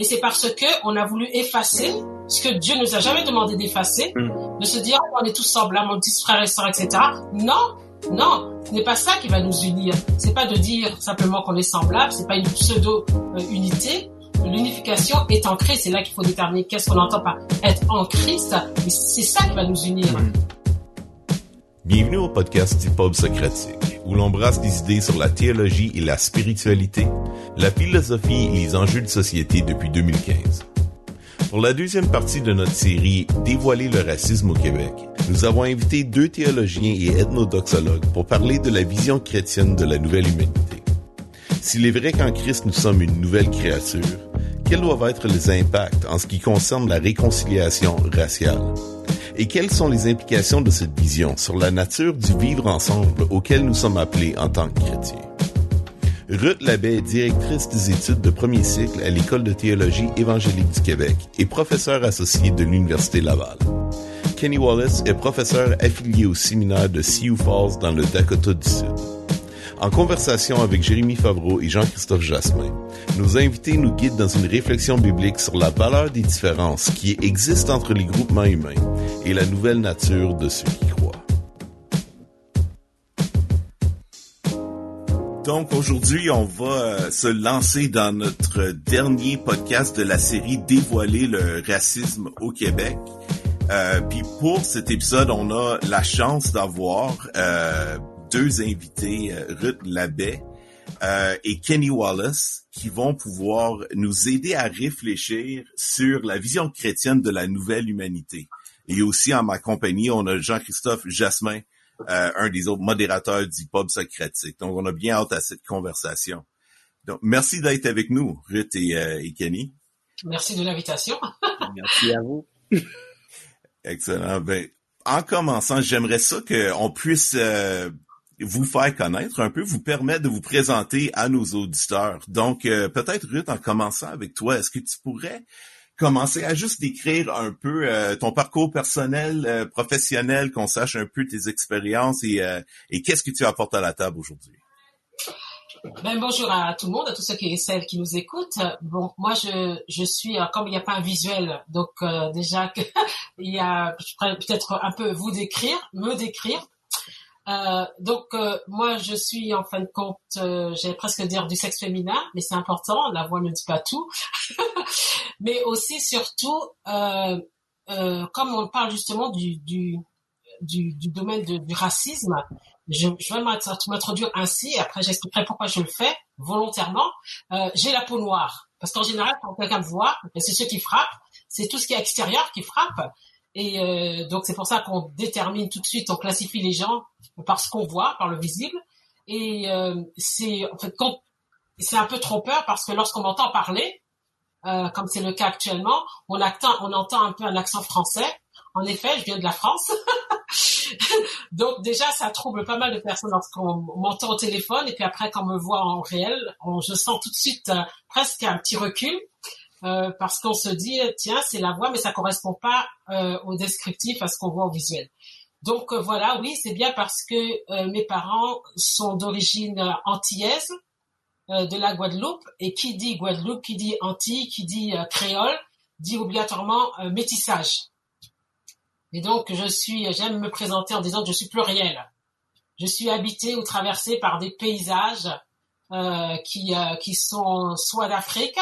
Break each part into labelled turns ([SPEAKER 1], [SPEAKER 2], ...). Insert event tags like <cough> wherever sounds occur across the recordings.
[SPEAKER 1] Et c'est parce que on a voulu effacer ce que Dieu nous a jamais demandé d'effacer,
[SPEAKER 2] Mm.
[SPEAKER 1] de se dire oh, on est tous semblables, on est tous frères et sœurs, etc. Non, non, ce n'est pas ça qui va nous unir. C'est pas de dire simplement qu'on est semblable, c'est pas une pseudo euh, unité. L'unification est en Christ. C'est là qu'il faut déterminer qu'est-ce qu'on entend par être en Christ. Et c'est ça qui va nous unir.
[SPEAKER 3] Bienvenue au podcast du Pub Socratique, où l'on brasse des idées sur la théologie et la spiritualité, la philosophie et les enjeux de société depuis 2015. Pour la deuxième partie de notre série Dévoiler le racisme au Québec, nous avons invité deux théologiens et ethnodoxologues pour parler de la vision chrétienne de la nouvelle humanité. S'il est vrai qu'en Christ nous sommes une nouvelle créature, quels doivent être les impacts en ce qui concerne la réconciliation raciale? Et quelles sont les implications de cette vision sur la nature du vivre ensemble auquel nous sommes appelés en tant que chrétiens? Ruth Labbé est directrice des études de premier cycle à l'École de théologie évangélique du Québec et professeure associée de l'Université Laval. Kenny Wallace est professeur affilié au séminaire de Sioux Falls dans le Dakota du Sud. En conversation avec Jérémy Favreau et Jean-Christophe Jasmin, nos invités nous guident dans une réflexion biblique sur la valeur des différences qui existent entre les groupements humains et la nouvelle nature de ceux qui croient. Donc aujourd'hui, on va euh, se lancer dans notre dernier podcast de la série Dévoiler le racisme au Québec. Euh, Puis pour cet épisode, on a la chance d'avoir euh, deux invités, euh, Ruth Labbé euh, et Kenny Wallace, qui vont pouvoir nous aider à réfléchir sur la vision chrétienne de la nouvelle humanité. Et aussi en ma compagnie, on a Jean-Christophe Jasmin, euh, un des autres modérateurs du pub socratique. Donc, on a bien hâte à cette conversation. Donc, merci d'être avec nous, Ruth et, euh, et Kenny.
[SPEAKER 1] Merci de l'invitation. <laughs>
[SPEAKER 2] Merci à vous.
[SPEAKER 3] Excellent. Ben, en commençant, j'aimerais ça qu'on puisse euh, vous faire connaître un peu, vous permettre de vous présenter à nos auditeurs. Donc, euh, peut-être Ruth, en commençant avec toi, est-ce que tu pourrais commencer à juste décrire un peu euh, ton parcours personnel, euh, professionnel, qu'on sache un peu tes expériences et, qu'est-ce que tu apportes à la table aujourd'hui?
[SPEAKER 1] Ben, bonjour à tout le monde, à tous ceux qui et celles qui nous écoutent. Bon, moi je je suis comme il n'y a pas un visuel, donc déjà <laughs> il y a je pourrais peut-être un peu vous décrire, me décrire. Euh, donc euh, moi je suis en fin de compte, euh, j'allais presque dire du sexe féminin, mais c'est important, la voix ne dit pas tout. <laughs> mais aussi surtout euh, euh, comme on parle justement du du du, du domaine du racisme, je, je vais m'int- m'introduire ainsi, après j'expliquerai pourquoi je le fais volontairement. J'ai la peau noire, parce qu'en général, quand quelqu'un me voit, ben, c'est ceux qui frappent, c'est tout ce qui est extérieur qui frappe. Et euh, donc c'est pour ça qu'on détermine tout de suite, on classifie les gens par ce qu'on voit, par le visible. Et euh, c'est un peu trompeur parce que lorsqu'on m'entend parler, euh, comme c'est le cas actuellement, on, entend un peu un accent français. En effet, je viens de la France. <laughs> Donc déjà, ça trouble pas mal de personnes lorsqu'on m'entend au téléphone et puis après quand on me voit en réel, je sens tout de suite euh, presque un petit recul parce qu'on se dit tiens c'est la voix mais ça correspond pas au descriptif à ce qu'on voit au visuel. Donc euh, voilà, oui c'est bien parce que euh, mes parents sont d'origine euh, antillaise de la Guadeloupe et qui dit Guadeloupe, qui dit Antilles, qui dit créole, dit obligatoirement métissage. Et donc, je suis, j'aime me présenter en disant que je suis pluriel. Je suis habité ou traversé par des paysages euh, qui, euh, qui sont soit d'Afrique,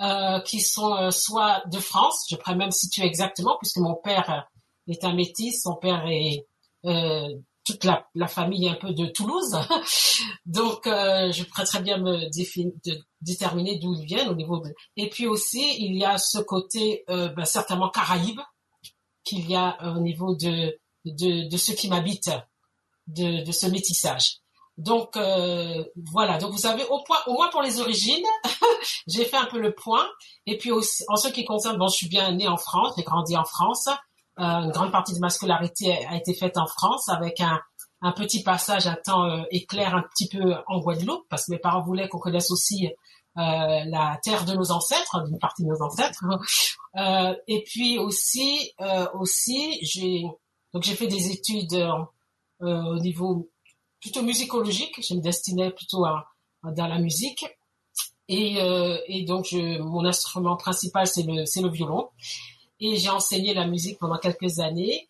[SPEAKER 1] euh, qui sont soit de France. Je pourrais même situer exactement, puisque mon père est un métis, son père est euh, toute la, famille un peu de Toulouse. <laughs> Donc, euh, je pourrais très bien me déterminer d'où ils viennent au niveau de... Et puis aussi, il y a ce côté euh, ben, certainement Caraïbes qu'il y a au niveau de, de, ceux qui m'habitent, de, ce métissage. Donc voilà, donc vous savez au point, au moins pour les origines, <laughs> j'ai fait un peu le point. Et puis aussi, en ce qui concerne, bon, je suis bien né en France, j'ai grandi en France. Euh, une grande partie de ma scolarité a été faite en France avec un, petit passage, un temps euh, éclair un petit peu en Guadeloupe, parce que mes parents voulaient qu'on connaisse aussi euh, la terre de nos ancêtres, d'une partie de nos ancêtres. <laughs> Et puis aussi, aussi, j'ai donc j'ai fait des études au niveau plutôt musicologique. Je me destinais plutôt à, à- dans la musique. Et, donc, mon instrument principal, c'est le, c'est le violon. Et j'ai enseigné la musique pendant quelques années.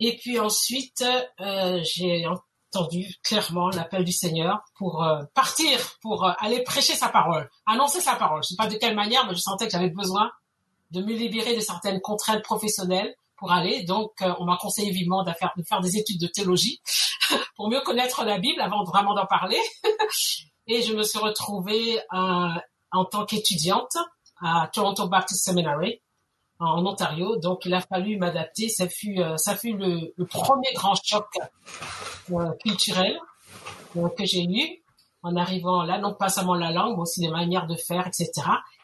[SPEAKER 1] Et puis ensuite, euh, j'ai entendu clairement l'appel du Seigneur pour euh, partir, pour euh, aller prêcher sa parole, annoncer sa parole. Je sais pas de quelle manière, mais je sentais que j'avais besoin de me libérer de certaines contraintes professionnelles pour aller. Donc, euh, on m'a conseillé vivement de faire, de faire des études de théologie <laughs> pour mieux connaître la Bible avant vraiment d'en parler. <laughs> Et je me suis retrouvée en tant qu'étudiante à Toronto Baptist Seminary en Ontario. Donc, il a fallu m'adapter. Ça fut, euh, ça fut le, le, premier grand choc euh, culturel euh, que j'ai eu en arrivant là, non pas seulement la langue, mais aussi les manières de faire, etc.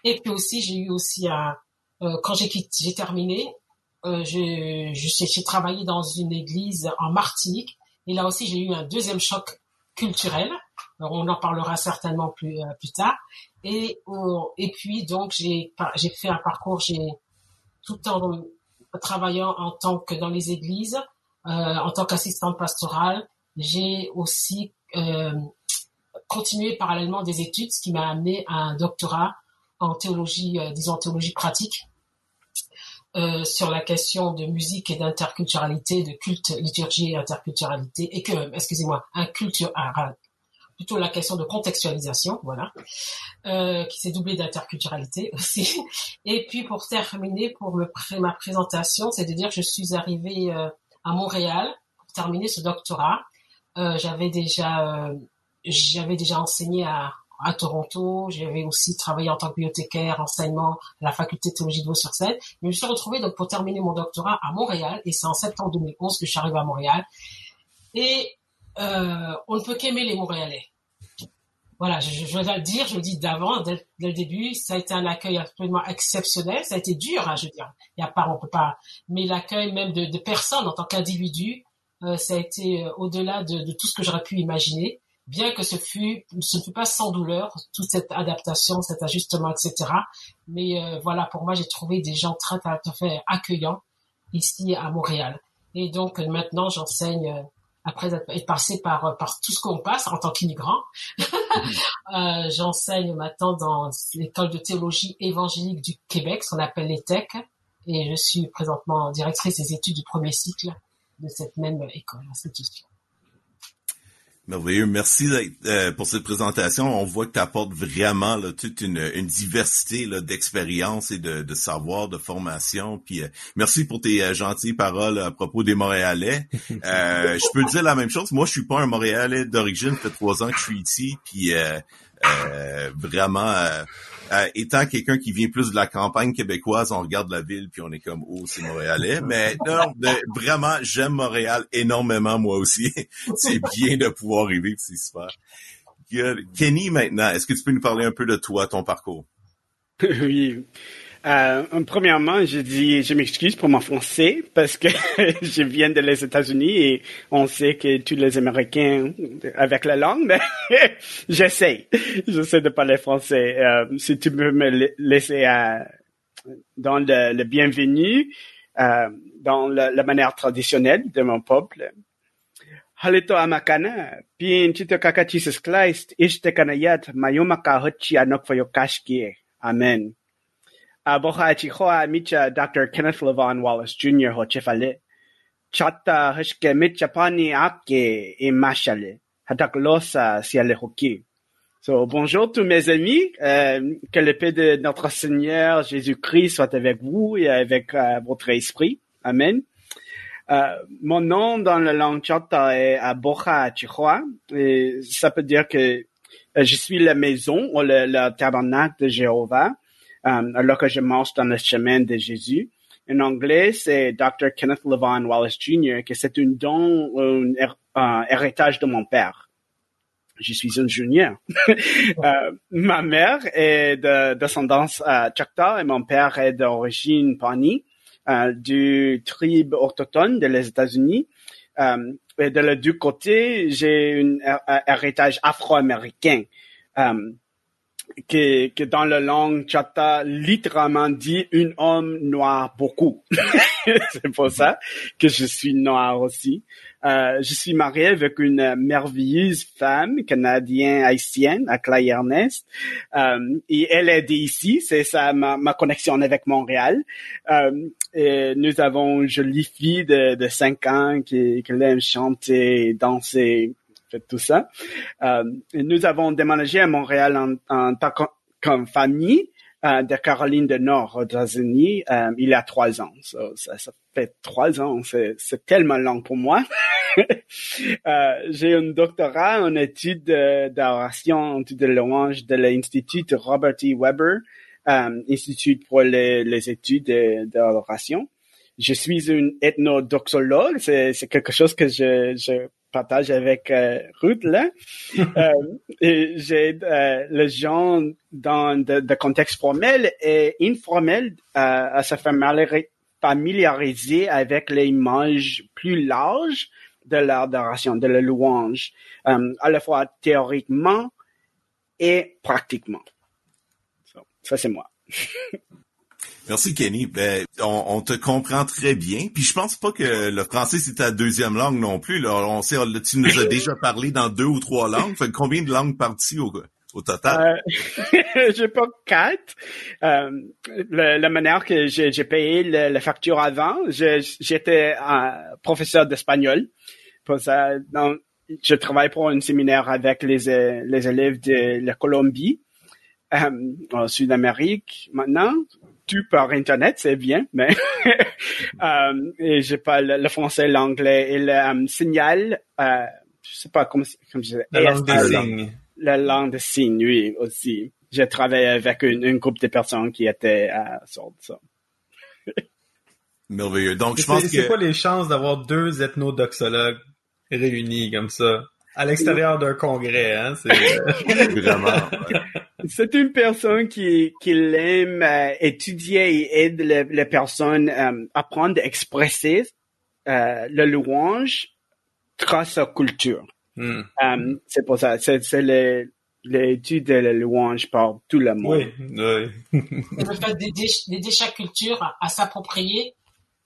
[SPEAKER 1] Et puis aussi, j'ai eu aussi un, quand j'ai j'ai terminé, j'ai j'ai travaillé dans une église en Martinique. Et là aussi, j'ai eu un deuxième choc culturel. on en parlera certainement plus plus tard. Et et puis donc j'ai j'ai fait un parcours, j'ai tout en travaillant en tant que dans les églises, euh, en tant qu'assistante pastorale, j'ai aussi euh, continué parallèlement des études, ce qui m'a amené à un doctorat en théologie, euh, disons théologie pratique, euh, sur la question de musique et d'interculturalité, de culte, liturgie et interculturalité, et que, excusez-moi, un culture, plutôt la question de contextualisation, voilà, euh, qui s'est doublée d'interculturalité <laughs> aussi. Et puis pour terminer, pour ma présentation, c'est de dire que je suis arrivée euh, à Montréal pour terminer ce doctorat. Euh, j'avais déjà, euh, j'avais déjà enseigné à, à Toronto. J'avais aussi travaillé en tant que bibliothécaire, enseignement à la faculté de théologie de Vaux-sur-Seine. Mais je me suis retrouvée donc pour terminer mon doctorat à Montréal, et c'est en septembre 2011 que je suis arrivée à Montréal. Et euh, on ne peut qu'aimer les Montréalais voilà, je, je, le dire, je le dis d'avant, dès, le début, ça a été un accueil absolument exceptionnel. Ça a été dur, hein, je veux dire. Il y a pas, on peut pas, mais l'accueil même de, de, personnes en tant qu'individu, euh, ça a été euh, au-delà de, de, tout ce que j'aurais pu imaginer. Bien que ce fut, ce ne fut pas sans douleur, toute cette adaptation, cet ajustement, etc. Mais euh, voilà, pour moi, j'ai trouvé des gens très, très, très accueillants ici à Montréal. Et donc maintenant, j'enseigne euh, après être passé par par tout ce qu'on passe en tant qu'immigrant. <laughs> euh, J'enseigne maintenant dans l'école de théologie évangélique du Québec, ce qu'on appelle l'ETEC, et je suis présentement directrice des études du premier cycle de cette même école, institution.
[SPEAKER 3] Merveilleux. Merci euh, pour cette présentation. On voit que tu apportes vraiment là, toute une, une diversité d'expériences et de, de savoir, de formation. Puis euh, merci pour tes euh, gentilles paroles à propos des Montréalais. <laughs> je peux dire la même chose. Moi, je suis pas un Montréalais d'origine. Ça fait trois ans que je suis ici. Puis vraiment euh, étant quelqu'un qui vient plus de la campagne québécoise, on regarde la ville puis on est comme oh c'est montréalais. Mais non, vraiment j'aime Montréal énormément moi aussi. <laughs> c'est bien de pouvoir arriver, c'est super. Kenny maintenant, est-ce que tu peux nous parler un peu de toi, ton parcours? <laughs>
[SPEAKER 2] oui. Euh, premièrement, je dis, je m'excuse pour mon français parce que <laughs> je viens de les États-Unis et on sait que tous les Américains avec la langue, mais <laughs> j'essaie, j'essaie de parler français. Euh, si tu peux me laisser euh, dans le, le bienvenu, euh, dans la, la, manière traditionnelle de mon peuple. Halito amakana, pin chito Christ, ishte kanayat, Amen. Boha chihoa micha Dr. Kenneth Levon Wallace Jr. ho chefale. Chata hashke micha pani ake e mashale. Hatak losa siale hoki. So, bonjour tous mes amis, euh, que le paix de notre Seigneur Jésus-Christ soit avec vous et avec euh, votre esprit. Amen. Euh, mon nom dans la langue chata est Aboha Chihoa et ça peut dire que euh, je suis la maison ou le, le tabernacle de Jéhovah um, alors que je marche dans le chemin de Jésus. En anglais, c'est Dr. Kenneth Levon Wallace Jr., que c'est un don, un, héritage de mon père. Je suis ingénieur. <laughs> euh, ma mère est de descendance euh, Choctaw et mon père est d'origine Pawnee, euh, du tribe autochtone des États-Unis. Euh, et de deux côtés, j'ai un héritage afro-américain. Euh, que, que dans la langue chata, littéralement dit un homme noir beaucoup. <laughs> c'est pour ça que je suis noir aussi. Euh, je suis marié avec une merveilleuse femme canadienne haïtienne, à Claire Ernest, euh, et elle est d'ici, c'est ça ma, ma, connexion avec Montréal. Euh, nous avons une jolie fille de, de 5 ans qui, qui aime chanter, danser, fait tout ça. Euh, nous avons déménagé à Montréal en, en tant famille euh, de Caroline du Nord aux États-Unis euh, il y a trois ans. Ça, ça fait trois ans, c'est tellement long pour moi. <laughs> euh, J'ai un doctorat en études d'oration, en études de louange de l'Institut Robert E. Weber, euh, Institut pour les, les études d'oration. Je suis une ethnodoxologue, c'est quelque chose que je, je partage avec euh, Ruth là. <laughs> euh, J'aide euh, les gens dans de, de contexte formel et informel euh, à se familiariser avec les images plus larges de l'adoration, de la louange, euh, à la fois théoriquement et pratiquement. So, ça c'est moi. <laughs>
[SPEAKER 3] Merci Kenny. Ben, on, on, te comprend très bien. Puis je pense pas que le français c'est ta deuxième langue non plus. On sait, tu nous as déjà parlé dans deux ou trois langues. Fait combien de langues parties au, au total?
[SPEAKER 2] Euh, <laughs> j'ai pas quatre. Euh, la, la, manière que j'ai payé la, facture avant, j'étais professeur d'espagnol. Pour je travaille pour un séminaire avec les, les élèves de la Colombie, euh, en Sud-Amérique maintenant tout par internet, c'est bien, mais <laughs> euh, et j'ai pas le, le français, l'anglais et le um, signal, euh, je sais pas comment, comment je dis.
[SPEAKER 4] La langue des signes.
[SPEAKER 2] La langue des signes, oui, aussi. J'ai travaillé avec une, une, groupe de personnes qui étaient à euh, ça.
[SPEAKER 3] Merveilleux. Donc, je pense que...
[SPEAKER 4] C'est quoi les chances d'avoir deux ethnodoxologues réunis comme ça? À l'extérieur d'un congrès, hein, c'est <laughs>
[SPEAKER 3] vraiment.
[SPEAKER 2] C'est une personne qui qui aime euh, étudier et aide les, les personnes euh, à apprendre à exprimer euh, le louange grâce à la culture.
[SPEAKER 4] Mm.
[SPEAKER 2] Um, c'est pour ça, c'est c'est l'étude de la louange par tout le monde.
[SPEAKER 4] Oui, oui.
[SPEAKER 1] le fait d'aider chaque culture à, à s'approprier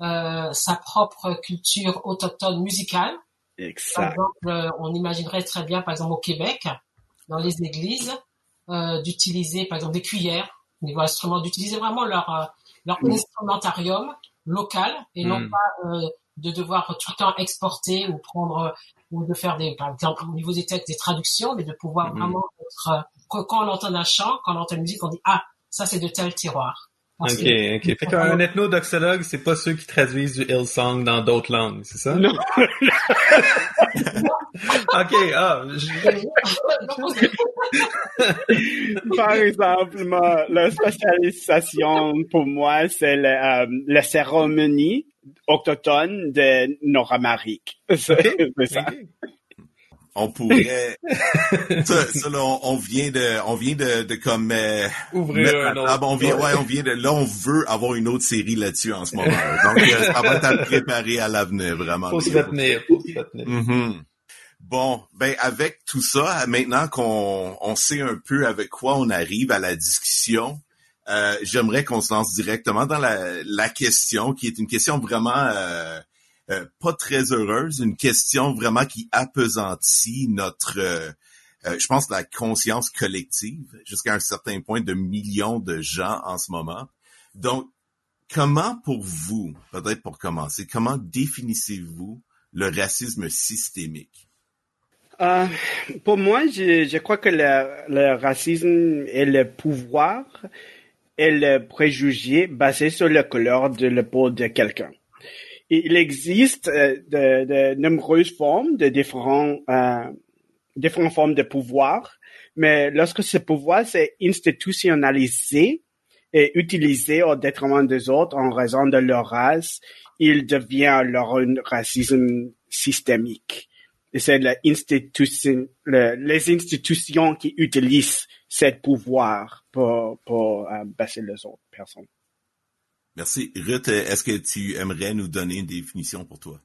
[SPEAKER 1] euh, sa propre culture autochtone musicale
[SPEAKER 2] Exact.
[SPEAKER 1] Par exemple, on imaginerait très bien, par exemple, au Québec, dans les églises, euh, d'utiliser, par exemple, des cuillères, au niveau instrument, d'utiliser vraiment leur, euh, leur mmh. instrumentarium local et mmh. non pas euh, de devoir tout le temps exporter ou prendre ou de faire des, par exemple, au niveau des textes, des traductions, mais de pouvoir mmh. vraiment être, quand on entend un chant, quand on entend une musique, on dit, ah, ça c'est de tel tiroir.
[SPEAKER 4] Ok, ok. Fait qu'un ethnodoxologue, c'est pas ceux qui traduisent du Hillsong dans d'autres langues, c'est ça?
[SPEAKER 2] Non. <laughs>
[SPEAKER 4] ok, ah. <laughs>
[SPEAKER 2] Par exemple, ma, la spécialisation pour moi, c'est la, euh, la cérémonie autochtone de Nord-Amérique. <laughs> C'est
[SPEAKER 4] okay.
[SPEAKER 2] ça.
[SPEAKER 4] Okay
[SPEAKER 3] on pourrait <laughs> ça, ça là, on, on, vient de on vient de, de comme euh,
[SPEAKER 4] ouvrir un autre.
[SPEAKER 3] Ah, bon, on vient ouais on vient de là on veut avoir une autre série là-dessus en ce moment. <laughs> Donc euh, ça va être à préparer à l'avenir vraiment.
[SPEAKER 4] Faut se retenir faut se retenir.
[SPEAKER 3] Mm -hmm. bon ben avec tout ça maintenant qu'on on sait un peu avec quoi on arrive à la discussion euh, j'aimerais qu'on se lance directement dans la, la question qui est une question vraiment euh, pas très heureuse, une question vraiment qui appesantit notre, euh, euh, je pense, la conscience collective jusqu'à un certain point de millions de gens en ce moment. Donc, comment pour vous, peut-être pour commencer, comment définissez-vous le racisme systémique?
[SPEAKER 2] Euh, pour moi, je, je crois que le, le, racisme est le pouvoir et le préjugé basé sur la couleur de la peau de quelqu'un il existe euh, de, de, nombreuses formes de différents euh, différentes formes de pouvoir, mais lorsque ce pouvoir c'est institutionnalisé et utilisé au détriment des autres en raison de leur race, il devient alors un racisme systémique. Et c'est l'institution, le, les institutions qui utilisent ce pouvoir pour, pour euh, baisser les autres personnes.
[SPEAKER 3] Merci. Ruth, est-ce que tu aimerais nous donner une définition pour toi?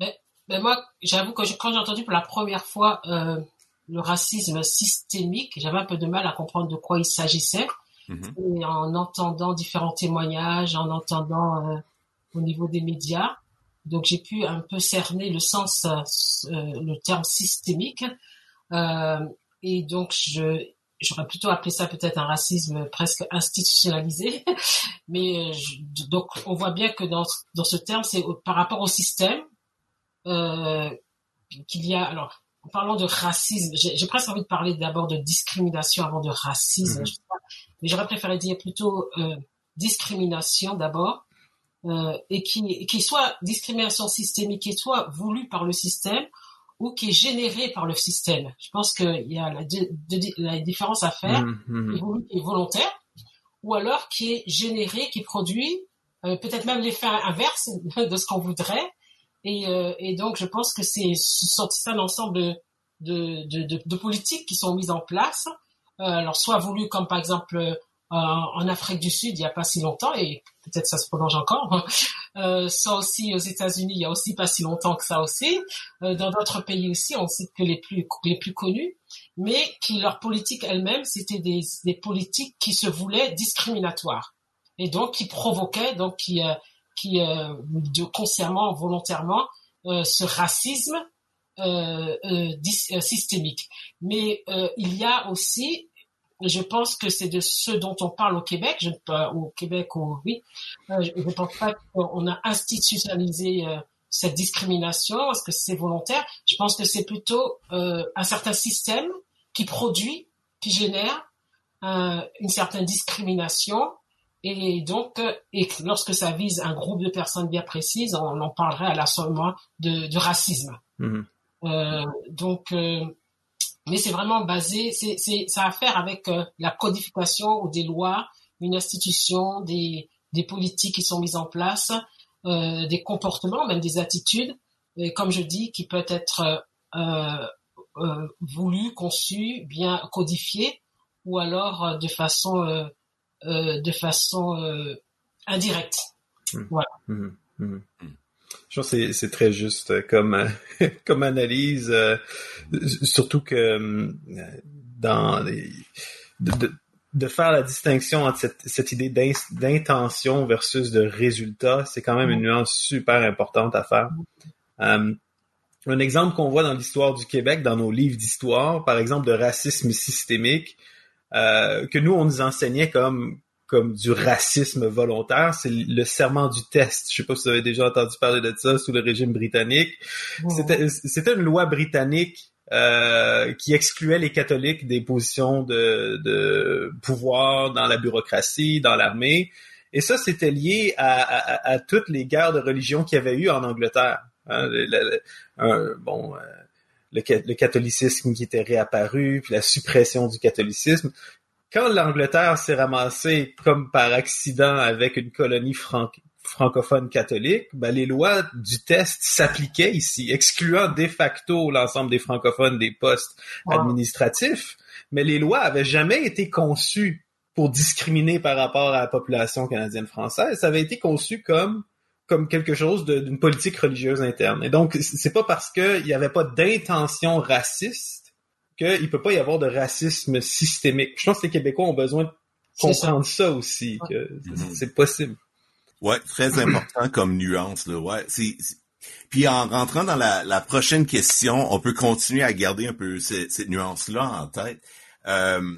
[SPEAKER 1] Mais, mais moi, j'avoue que je, quand j'ai entendu pour la première fois euh, le racisme systémique. J'avais un peu de mal à comprendre de quoi il s'agissait.
[SPEAKER 3] Mhm.
[SPEAKER 1] Et en entendant différents témoignages, en entendant euh, au niveau des médias, donc j'ai pu un peu cerner le sens, euh, le terme systémique. Euh, et donc je j'aurais plutôt appelé ça peut-être un racisme presque institutionnalisé, <laughs> mais je, donc on voit bien que dans dans ce terme c'est par rapport au système euh, qu'il y a alors en parlant de racisme, j'ai presque envie de parler d'abord de discrimination avant de racisme,
[SPEAKER 3] Mhm.
[SPEAKER 1] mais j'aurais préféré dire plutôt euh, discrimination d'abord, euh, et qui, qui soit discrimination systémique, qui soit voulue par le système ou qui est générée par le système. Je pense qu'il y a la, la différence à faire,
[SPEAKER 4] Mhm,
[SPEAKER 1] qui est voulu, qui est volontaire, ou alors qui est généré, qui produit euh, peut-être même l'effet inverse de ce qu'on voudrait. Et, euh, et donc, je pense que c'est ce sont- c'est un ensemble de, de, de, de- politiques qui sont mises en place. Euh, alors, soit voulu comme par exemple euh, en Afrique du Sud, il n'y a pas si longtemps, et peut-être ça se prolonge encore. <laughs> Euh, soit aussi aux États-Unis, il y a aussi pas si longtemps que ça aussi. Euh, dans d'autres pays aussi, on sait que les plus les plus connus, mais qui leur politique elle-même, c'était des, des politiques qui se voulaient discriminatoires et donc qui provoquaient, donc qui euh, qui euh, de consciemment, volontairement, ce racisme euh, euh, systémique. Mais euh, il y a aussi, je pense que c'est de ce dont on parle au Québec, je, pas au Québec, ou oui, euh, je ne pense pas qu'on a institutionnalisé euh, cette discrimination, est-ce que c'est volontaire? Je pense que c'est plutôt euh, un certain système qui produit, qui génère euh, une certaine discrimination. Et donc, euh, et que lorsque ça vise un groupe de personnes bien précises, on en parlerait à la de, de racisme.
[SPEAKER 4] Mhm.
[SPEAKER 1] Euh, donc, euh, mais c'est vraiment basé, c'est, c'est, ça a à faire avec euh, la codification des lois, une institution, des, des politiques qui sont mises en place, euh, des comportements, même des attitudes, et comme je dis, qui peut être euh, euh, voulu, conçu, bien codifié, ou alors euh, de façon, euh, euh, de façon euh, indirecte.
[SPEAKER 4] Mhm, mhm. Je pense que c'est- très juste euh, comme euh, <laughs> comme analyse, euh, surtout que dans les- de, faire la distinction entre cette, idée d'in- d'intention versus de résultat, c'est quand même une nuance super importante à faire. Un exemple qu'on voit dans l'histoire du Québec, dans nos livres d'histoire, par exemple de racisme systémique, que nous on nous enseignait comme comme du racisme volontaire, c'est le serment du test. Je sais pas si vous avez déjà entendu parler de ça sous le régime britannique. C'était c'était une loi britannique euh, qui excluait les catholiques des positions de, de pouvoir dans la bureaucratie, dans l'armée. Et ça, c'était lié à, à- à toutes les guerres de religion qu'il y avait eu en Angleterre. Hein, le- le- un- bon, euh, le, le catholicisme qui était réapparu, puis la suppression du catholicisme. Quand l'Angleterre s'est ramassée comme par accident avec une colonie fran- francophone catholique, ben, les lois du test s'appliquaient ici, excluant de facto l'ensemble des francophones des postes administratifs. Mais les lois avaient jamais été conçues pour discriminer par rapport à la population canadienne française. Ça avait été conçu comme comme quelque chose d'une politique religieuse interne. Et donc, c'est pas parce qu'il n'y avait pas d'intention raciste qu'il peut pas y avoir de racisme systémique. Je pense que les Québécois ont besoin de
[SPEAKER 1] ça.
[SPEAKER 4] comprendre ça, aussi, que
[SPEAKER 3] Mhm.
[SPEAKER 4] c'est possible.
[SPEAKER 3] Ouais, très important comme nuance là. Ouais, c'est c'est- puis en rentrant dans la, la prochaine question, on peut continuer à garder un peu cette, cette nuance-là en tête. Euh,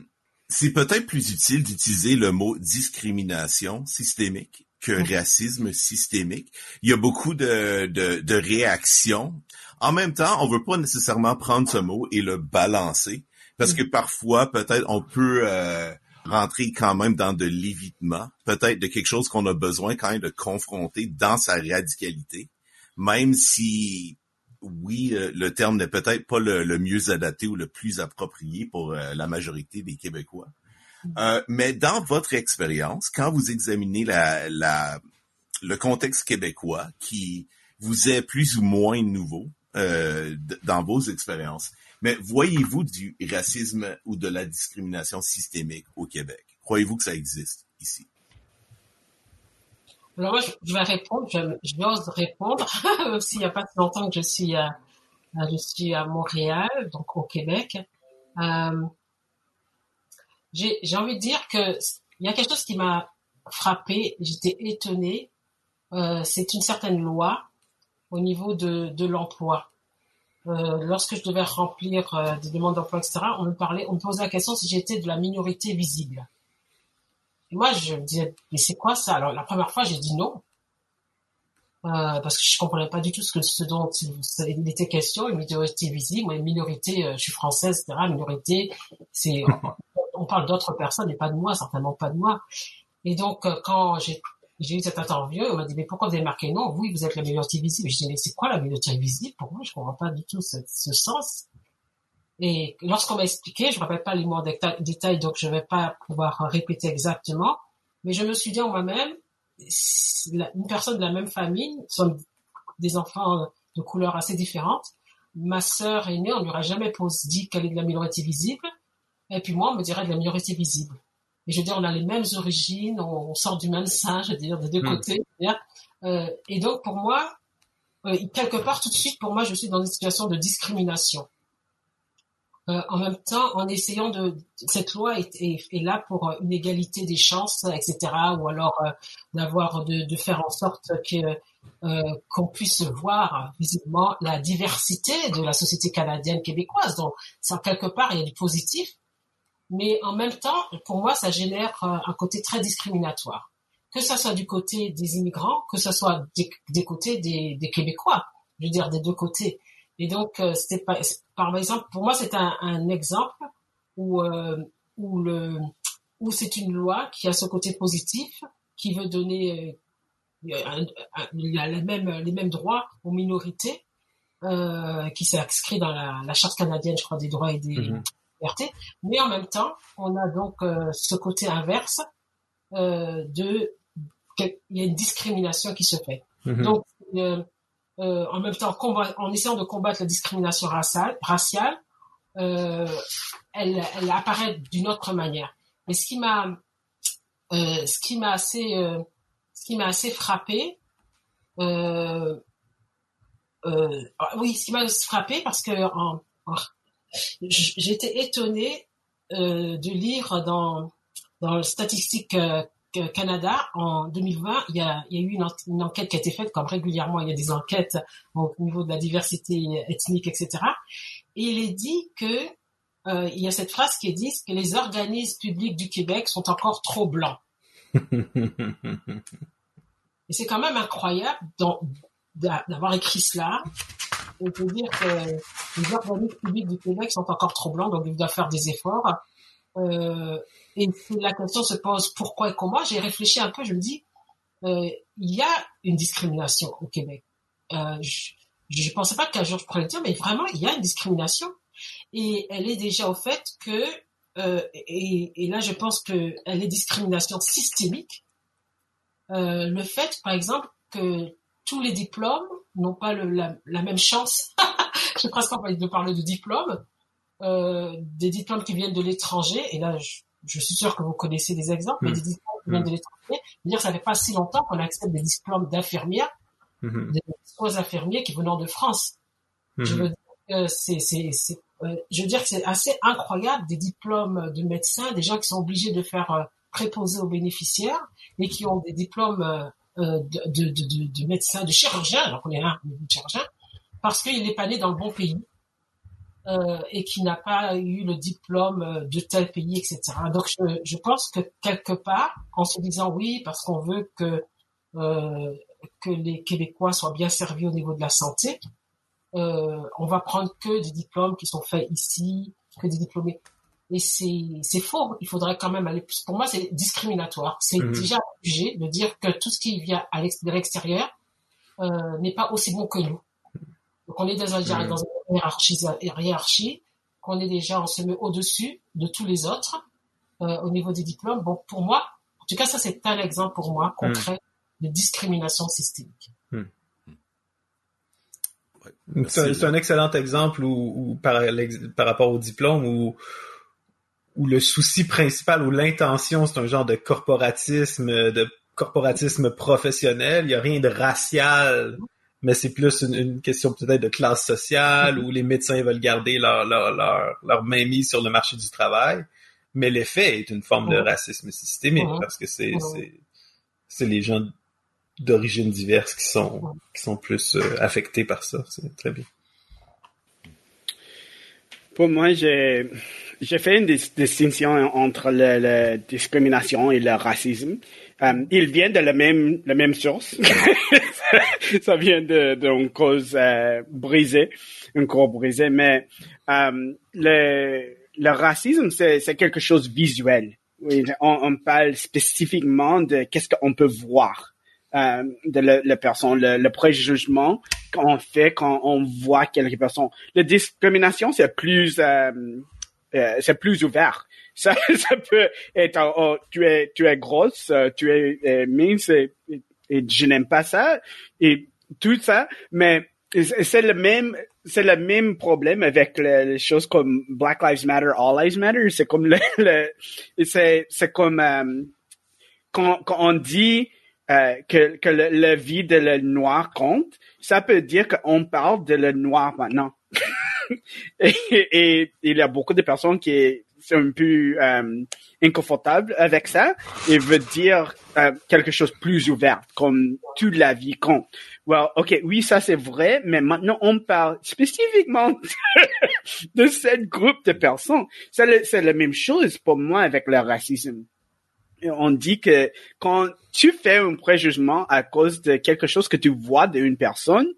[SPEAKER 3] c'est peut-être plus utile d'utiliser le mot discrimination systémique que racisme systémique. Il y a beaucoup de, de, de réactions. En même temps, on veut pas nécessairement prendre ce mot et le balancer parce que parfois, peut-être, on peut euh, rentrer quand même dans de l'évitement, peut-être de quelque chose qu'on a besoin quand même de confronter dans sa radicalité, même si oui, le terme n'est peut-être pas le, le mieux adapté ou le plus approprié pour euh, la majorité des Québécois. Euh, mais dans votre expérience, quand vous examinez la, la, le contexte québécois qui vous est plus ou moins nouveau euh, dans vos expériences, mais voyez-vous du racisme ou de la discrimination systémique au Québec? Croyez-vous que ça existe ici?
[SPEAKER 1] Alors moi, je, vais répondre, je, j'ose répondre, même s'il n'y a pas si longtemps que je suis à, je suis à Montréal, donc au Québec. Euh, j'ai envie de dire que il y a quelque chose qui m'a frappé, j'étais étonnée. Euh, c'est une certaine loi au niveau de, de l'emploi. Euh, lorsque je devais remplir euh, des demandes d'emploi, etc., on me parlait, on me posait la question si j'étais de la minorité visible. Et moi, je me disais, mais c'est quoi ça? Alors, la première fois, j'ai dit non. Euh, parce que je comprenais pas du tout ce, que, ce dont il était question, une minorité visible, moi, une minorité, euh, je suis française, etc., minorité, c'est, <laughs> on parle d'autres personnes et pas de moi, certainement pas de moi. Et donc, euh, quand j'ai j'ai eu cette interview, on m'a dit, mais pourquoi vous avez marqué non Oui, vous êtes la minorité visible. Je dis, mais c'est quoi la minorité visible? Pour moi, je comprends pas du tout ce, ce sens. Et lorsqu'on m'a expliqué, je ne rappelle pas les mots en détail, donc je ne vais pas pouvoir répéter exactement, mais je me suis dit en moi-même, une personne de la même famille, sont des enfants de couleurs assez différentes. Ma sœur aînée, on lui aurait jamais dit qu'elle est de la minorité visible, et puis moi, on me dirait de la minorité visible. Je veux dire, on a les mêmes origines, on, sort du même sein, je veux dire, des deux hmm. côtés. Euh, et donc, pour moi, euh, quelque part, tout de suite, pour moi, je suis dans une situation de discrimination. Euh, en même temps, en essayant de, cette loi est, est, là pour une égalité des chances, etc. Ou alors d'avoir, de, de, faire en sorte que qu'on puisse voir visiblement la diversité de la société canadienne québécoise. Donc, ça quelque part, il y a du positif, mais en même temps, pour moi, ça génère un côté très discriminatoire. Que ça soit du côté des immigrants, que ce soit des, des côtés des, des Québécois, je veux dire des deux côtés. Et donc, euh, c'était pas, par exemple, pour moi, c'est un, un, exemple où, euh, où, le, où c'est une loi qui a ce côté positif, qui veut donner euh, il y a les mêmes, les mêmes droits aux minorités, euh, qui inscrit dans la, la, Charte canadienne, je crois, des droits et des mm-hmm. Mais en même temps, on a donc ce côté inverse de il y a une discrimination qui se fait. Mm-hmm. Donc, euh, en même temps en essayant de combattre la discrimination raciale, raciale euh, elle, elle apparaît d'une autre manière. Mais ce qui m'a, euh, ce qui m'a assez, euh, ce qui m'a assez frappé, euh, euh, oui, ce qui m'a frappé parce que en, j'étais étonnée de lire dans dans le statistique Canada, en 2020, il y a, il y a eu une, enquête qui a été faite, comme régulièrement il y a des enquêtes au niveau de la diversité ethnique, etc. Et il est dit que euh, il y a cette phrase qui est dit que les organismes publics du Québec sont encore trop blancs. <laughs> Et c'est quand même incroyable d'avoir écrit cela et de dire que les organismes publics du Québec sont encore trop blancs, donc ils doivent faire des efforts. Euh, et la question se pose pourquoi et comment, j'ai réfléchi un peu, je me dis, euh, il y a une discrimination au Québec. Euh, je ne pensais pas qu'un jour je pourrais le dire, mais vraiment, il y a une discrimination. Et elle est déjà au fait que, euh, et, et, là je pense que elle est discrimination systémique. Euh, le fait, par exemple, que tous les diplômes n'ont pas le, la, la, même chance. <laughs> J'ai presque envie de parler de diplômes. Euh, des diplômes qui viennent de l'étranger, et là je, je suis sûr que vous connaissez des exemples, mais hmm. des diplômes qui viennent de l'étranger. Dire, ça fait pas si longtemps qu'on accepte des diplômes d'infirmières, hmm. des infirmiers qui venant de France. Je hmm. veux dire que c'est, c'est, c'est euh, je veux dire que c'est assez incroyable des diplômes de médecins, des gens qui sont obligés de faire euh, préposer aux bénéficiaires et qui ont des diplômes euh, de, de, de, de, médecins, de chirurgiens, alors qu'on est chirurgien, parce qu'il n'est pas né dans le bon pays euh, et qui n'a pas eu le diplôme euh, de tel pays, etc. Donc je, pense que quelque part, en se disant oui, parce qu'on veut que euh, les Québécois soient bien servis au niveau de la santé, euh, on va prendre que des diplômes qui sont faits ici, que des diplômés. Et c'est c'est faux. Il faudrait quand même aller plus. Pour moi, c'est discriminatoire. C'est mhm. déjà obligé de dire que tout ce qui vient à l'extérieur euh, n'est pas aussi bon que nous. Donc on est dans, un, dans une hiérarchie, hiérarchie qu'on est déjà, on se met au-dessus de tous les autres euh, au niveau des diplômes. Bon, pour moi, en tout cas, ça c'est un exemple pour moi concret de discrimination systémique. Hmm.
[SPEAKER 4] C'est un excellent exemple où, par, par, rapport au diplôme où, où le souci principal ou l'intention c'est un genre de corporatisme, de corporatisme professionnel. Il n'y a rien de racial mais c'est plus une, question peut-être de classe sociale où les médecins veulent garder leur, leur, leur, leur mainmise sur le marché du travail. Mais l'effet est une forme de racisme systémique parce que c'est, c'est, c'est les gens d'origine diverse qui sont, qui sont plus euh, affectés par ça. C'est très bien.
[SPEAKER 2] Pour moi, j'ai, j'ai fait une distinction entre la discrimination et le racisme. Um, ils viennent de la même, la même source. <laughs> ça vient d'une cause euh, brisée, une corps brisée, mais um, le, le racisme, c'est quelque chose visuel. On, on, parle spécifiquement de qu'est-ce qu'on peut voir euh, de la, la personne, le, le, préjugement qu'on fait quand on voit quelque personne. La discrimination, c'est plus, euh, euh, c'est plus ouvert. <laughs> Ça, ça peut être, oh, oh, tu es, tu es grosse, euh, tu es euh, mince et, et je n'aime pas ça et tout ça, mais c'est le même, c'est le même problème avec les, choses comme Black Lives Matter, All Lives Matter. C'est comme le, <laughs> le c'est, c'est comme euh, quand, quand on dit euh, que, que le, la vie de le noir compte, ça peut dire qu'on parle de le noir maintenant. <laughs> <laughs> et, et, il y a beaucoup de personnes qui sont un peu euh, inconfortables avec ça et veut dire euh, quelque chose plus ouvert, comme toute la vie compte. Well, ok, oui, ça c'est vrai, mais maintenant on parle spécifiquement <laughs> de ce groupe de personnes. C'est la même chose pour moi avec le racisme. On dit que quand tu fais un préjugement à cause de quelque chose que tu vois d'une personne,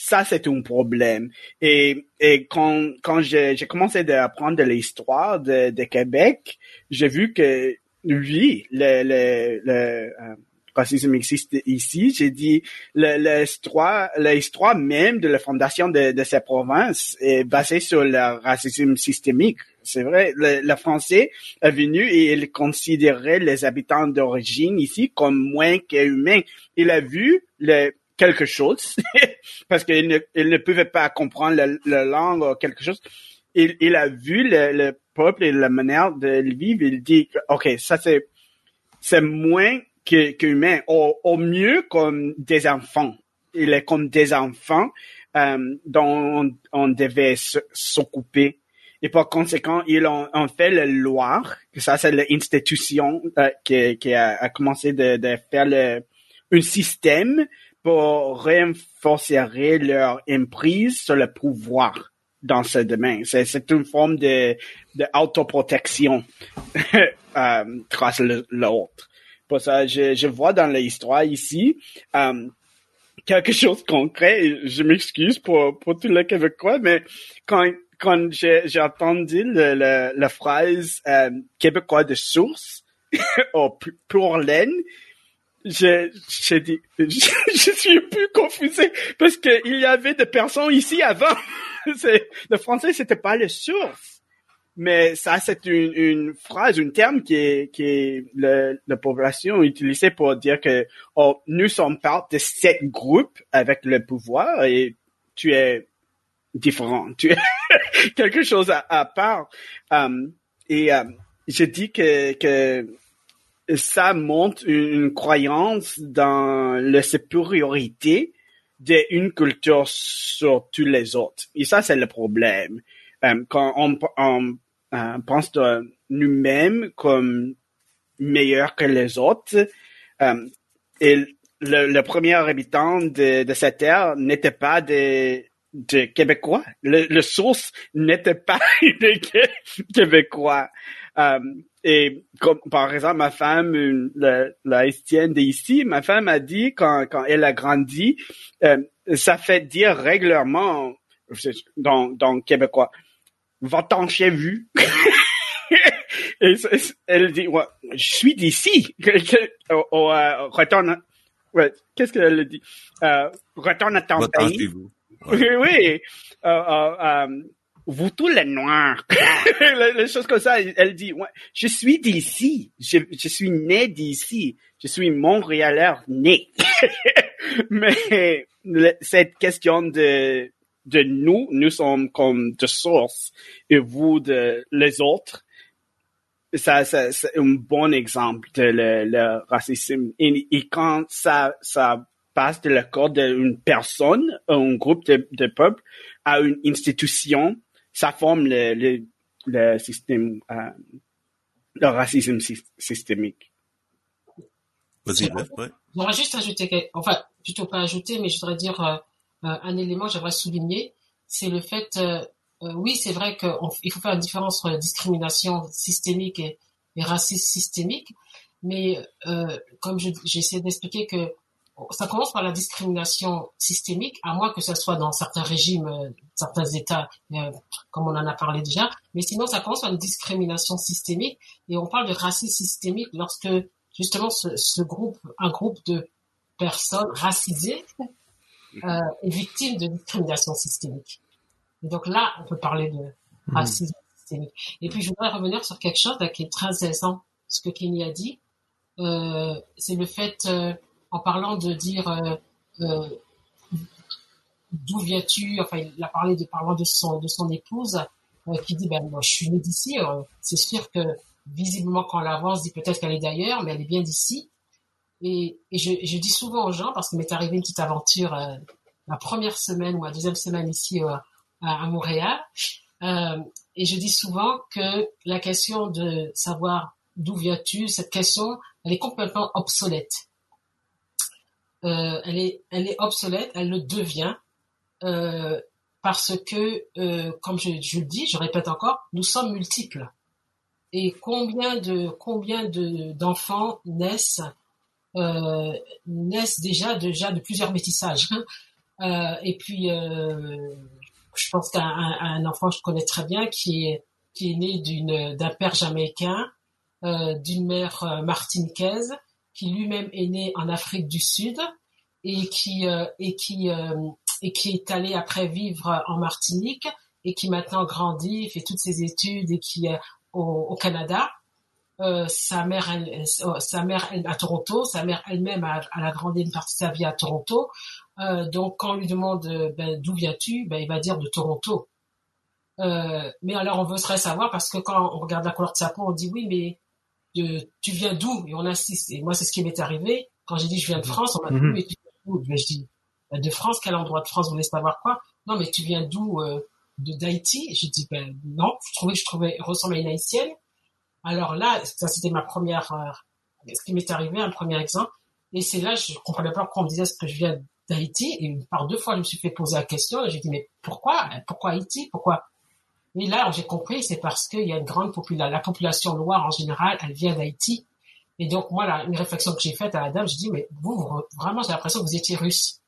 [SPEAKER 2] ça c'est un problème. Et, et quand, quand j'ai commencé à apprendre de l'histoire de, de Québec, j'ai vu que oui, le, le, le euh, racisme existe ici. J'ai dit l'histoire, l'histoire même de la fondation de, de cette province est basée sur le racisme systémique. C'est vrai, le, le, français est venu et il considérait les habitants d'origine ici comme moins qu'humains. Il a vu le, quelque chose <laughs> parce qu'il ne, il ne pouvait pas comprendre la, langue ou quelque chose. Il, il a vu le, le, peuple et la manière de vivre. Il dit, ok, ça c'est c'est moins qu'humain, au, au mieux comme des enfants. Il est comme des enfants euh, dont on, on devait s'occuper. Et par conséquent, ils ont, ont fait le Loire, que ça c'est l'institution euh, qui, qui a, a, commencé de, de faire le, un système pour renforcer leur emprise sur le pouvoir dans ce domaine. C'est une forme de, de autoprotection <laughs> euh, grâce l'autre. Pour ça, je, je vois dans l'histoire ici euh, quelque chose de concret. Je m'excuse pour, pour tous les Québécois, mais quand, quand j'ai entendu la phrase euh, québécois de source, ou pour laine, je, je, dit, je, <laughs> je, suis peu confusé parce qu'il y avait des personnes ici avant. <laughs> le français, c'était pas le source. Mais ça, c'est une, une, phrase, un terme qui est, qui est le, la population utilisait pour dire que oh, nous sommes part de cet groupe avec le pouvoir et tu es différent, tu es <laughs> quelque chose à, à part. Um, et um, je dis que, que ça montre une, croyance dans la supériorité d'une culture sur tous les autres. Et ça, c'est le problème. Euh, quand on, euh, pense de nous-mêmes comme meilleurs que les autres, euh, et le, premier habitant de, cette terre n'était pas de, de Québécois. Le, source n'était pas <laughs> de Québécois. Et comme par exemple ma femme, la, la haïtienne d'ici, ma femme a dit quand, quand elle a grandi, euh, ça fait dire régulièrement dans, dans québécois, va-t'en chez vu. <laughs> et elle dit, ouais, je suis d'ici. <laughs> oh, euh, retourne. Ouais, qu'est-ce qu'elle dit? Euh, retourne à ton pays. <laughs> Oui, oui. Vous tous les noirs, <laughs> les, choses comme ça. Elle dit, je suis d'ici, je, suis né d'ici, je suis montréalais né. <laughs> Mais cette question de nous, nous sommes comme de source et vous de les autres. Ça, c'est un bon exemple de le, racisme. Et, et, quand ça, ça passe de l'accord d'une personne, un groupe de, de peuple, à une institution, ça forme le, le, le système, euh, le racisme systémique.
[SPEAKER 3] Vas-y, ouais.
[SPEAKER 1] J'aimerais juste ajouter, enfin, plutôt pas ajouter, mais je voudrais dire euh, euh un élément que j'aimerais souligner, c'est le fait, euh, oui, c'est vrai qu'il faut faire une différence entre discrimination systémique et, et racisme systémique, mais euh, comme j'essaie d'expliquer que ça commence par la discrimination systémique, à moins que ce soit dans certains régimes, euh, certains États, euh, comme on en a parlé déjà. Mais sinon, ça commence par une discrimination systémique. Et on parle de racisme systémique lorsque justement ce, ce groupe, un groupe de personnes racisées, euh, est victime de discrimination systémique. Et donc là, on peut parler de mmh. racisme systémique. Et puis, je voudrais revenir sur quelque chose qui est très intéressant, ce que Kenny a dit. Euh, c'est le fait euh, en parlant de dire euh, euh, d'où viens-tu enfin il a parlé de parlant de son de son épouse euh, qui dit ben moi je suis née d'ici c'est sûr que visiblement quand on l'avance dit peut-être qu'elle est d'ailleurs mais elle est bien d'ici. Et, et je, je, dis souvent aux gens parce qu'il m'est arrivé une petite aventure la première semaine ou la deuxième semaine ici à, à, Montréal. Et je dis souvent que la question de savoir d'où viens-tu cette question elle est complètement obsolète euh, elle est, elle est obsolète, elle le devient euh, parce que, euh, comme je, je, le dis, je répète encore, nous sommes multiples. Et combien de combien de d'enfants naissent euh, naissent déjà déjà de plusieurs métissages. <laughs> Euh, et puis, euh, je pense qu'un un, enfant je connais très bien qui est qui est né d'une d'un père jamaïcain, d'une mère martiniquaise, qui lui-même est né en Afrique du Sud et qui euh, et qui euh, et qui est allé après vivre en Martinique et qui maintenant grandit, fait toutes ses études et qui est au, au Canada. Euh, sa mère, elle, sa mère elle, à Toronto, sa mère elle-même a, a grandi une partie de sa vie à Toronto. Euh, donc quand on lui demande ben, d'où viens-tu, ben, il va dire de Toronto. Euh, mais alors on veut savoir parce que quand on regarde la couleur de sa peau, on dit oui, mais de, tu viens d'où? Et on insiste. Et moi, c'est ce qui m'est arrivé. Quand j'ai dit je viens de France, on m'a dit, mm-hmm. mais tu viens d'où? Je dis, ben, de France, quel endroit de France? Vous voulez savoir quoi? Non, mais tu viens d'où euh, De d'Haïti J'ai dit, ben non, je trouvais que je trouvais ressembler à une haïtienne. Alors là, ça c'était ma première, euh, ce qui m'est arrivé, un premier exemple. Et c'est là, je comprenais pas pourquoi on me disait ce que je viens d'Haïti? Et par deux fois, je me suis fait poser la question. Et j'ai dit, mais pourquoi? Pourquoi Haïti? Pourquoi et là, j'ai compris, c'est parce qu'il y a une grande population, la population noire en général, elle vient d'Haïti. Et donc, moi, une réflexion que j'ai faite à la dame, je dis, mais vous, vraiment, j'ai l'impression que vous étiez russe.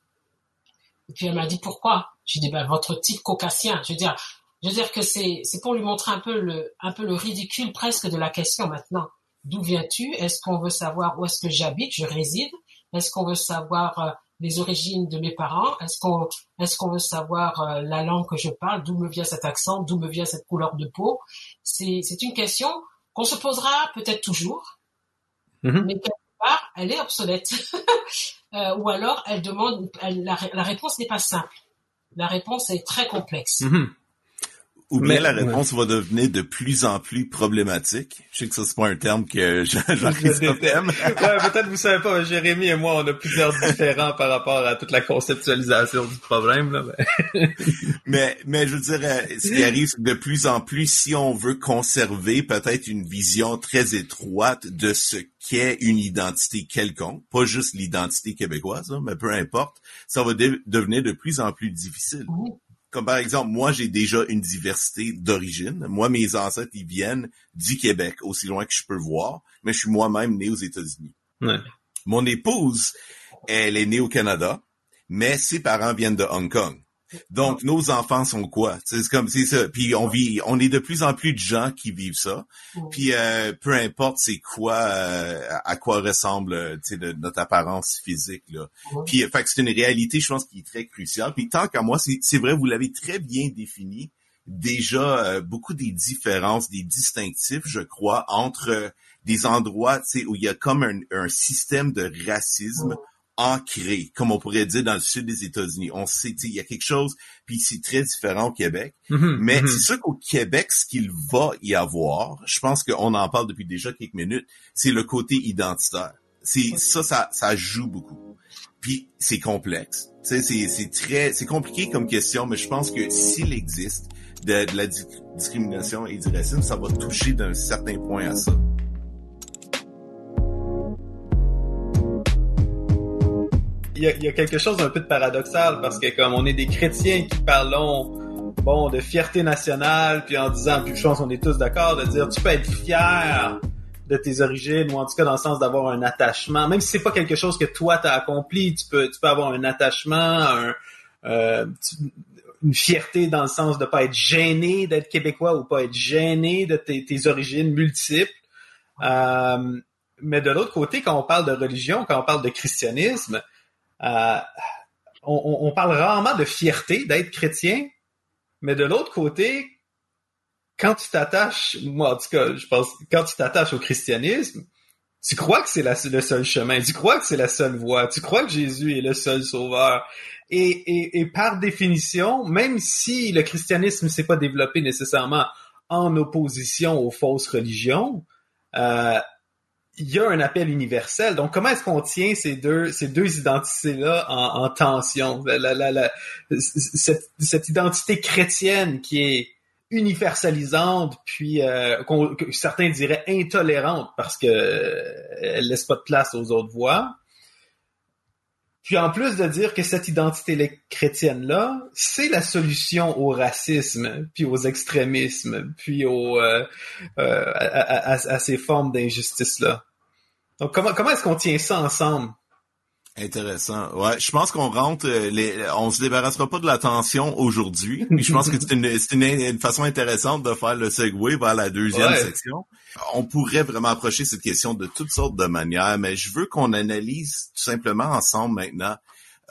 [SPEAKER 1] Et puis elle m'a dit, pourquoi? J'ai dit, ben, votre type caucasien. Je veux dire, je veux dire que c'est, c'est pour lui montrer un peu le, un peu le ridicule presque de la question maintenant. D'où viens-tu? Est-ce qu'on veut savoir où est-ce que j'habite, je réside? Est-ce qu'on veut savoir euh, les origines de mes parents Est-ce qu'on est-ce qu'on veut savoir euh, la langue que je parle D'où me vient cet accent D'où me vient cette couleur de peau? C'est c'est une question qu'on se posera peut-être toujours, mm-hmm. mais quelque part elle est obsolète. <laughs> euh, ou alors elle demande la, la, réponse n'est pas simple. La réponse est très complexe.
[SPEAKER 3] Mm-hmm. Ou bien la réponse va devenir de plus en plus problématique. Je sais que ça c'est pas un terme que <laughs> Jean-Christophe aime. <laughs>
[SPEAKER 4] ouais, peut-être vous savez pas, Jérémy et moi, on a plusieurs différents par rapport à toute la conceptualisation du problème. Là,
[SPEAKER 3] mais... <laughs> mais je dirais, ce qui arrive, c'est de plus en plus, si on veut conserver peut-être une vision très étroite de ce qu'est une identité quelconque, pas juste l'identité québécoise, mais peu importe, ça va devenir de plus en plus difficile. Comme par exemple, moi, j'ai déjà une diversité d'origine. Moi, mes ancêtres, ils viennent du Québec, aussi loin que je peux voir, mais je suis moi-même né aux États-Unis. Mon épouse, elle est née au Canada, mais ses parents viennent de Hong Kong. Donc, nos enfants sont quoi? C'est comme c'est ça. Puis on vit, on est de plus en plus de gens qui vivent ça. Puis euh, peu importe c'est quoi, euh, à quoi ressemble euh, de, notre apparence physique. Là. Puis fait c'est une réalité, je pense, qui est très cruciale. Puis tant qu'à moi, c'est vrai, vous l'avez très bien défini. Déjà, beaucoup des différences, des distinctifs, je crois, entre des endroits où il y a comme un, un système de racisme ancré, comme on pourrait dire dans le sud des États-Unis. On sait, il y a quelque chose, puis c'est très différent au Québec. Mm-hmm, mais mm-hmm. c'est sûr qu'au Québec, ce qu'il va y avoir, je pense qu'on en parle depuis déjà quelques minutes, c'est le côté identitaire. C'est ça, ça, ça joue beaucoup. Puis c'est complexe. C'est c'est très c'est compliqué comme question, mais je pense que s'il existe de, la discrimination et du racisme, ça va toucher d'un certain point à ça.
[SPEAKER 4] Y, a, il y a quelque chose d'un peu de paradoxal parce que comme on est des chrétiens qui parlons bon de fierté nationale puis en disant puis je pense qu'on est tous d'accord de dire tu peux être fier de tes origines ou en tout cas dans le sens d'avoir un attachement même si c'est pas quelque chose que toi t'as accompli tu peux tu peux avoir un attachement euh, une fierté dans le sens de pas être gêné d'être québécois ou pas être gêné de tes, origines multiples. Euh, mais de l'autre côté, quand on parle de religion, quand on parle de christianisme, euh, on, on, parle rarement de fierté d'être chrétien, mais de l'autre côté, quand tu t'attaches, moi en tout cas, je pense, quand tu t'attaches au christianisme, tu crois que c'est le seul chemin, tu crois que c'est la seule voie, tu crois que Jésus est le seul sauveur. Et, et, par définition, même si le christianisme s'est pas développé nécessairement en opposition aux fausses religions, euh, il y a un appel universel. Donc, comment est-ce qu'on tient ces deux ces deux identités-là en, en, tension? La, la, la, cette, cette identité chrétienne qui est universalisante, puis euh, que certains diraient intolérante parce que euh, laisse pas de place aux autres voix. Puis en plus de dire que cette identité chrétienne-là, c'est la solution au racisme, puis aux extrémismes, puis aux, euh, euh à, à, ces formes d'injustice-là. Donc comment, comment est-ce qu'on tient ça ensemble?
[SPEAKER 3] Intéressant. Ouais, je pense qu'on rentre, euh, les, on se débarrassera pas de la tension aujourd'hui. <laughs> je pense que c'est une, une, façon intéressante de faire le segue vers la deuxième section. On pourrait vraiment approcher cette question de toutes sortes de manières, mais je veux qu'on analyse tout simplement ensemble maintenant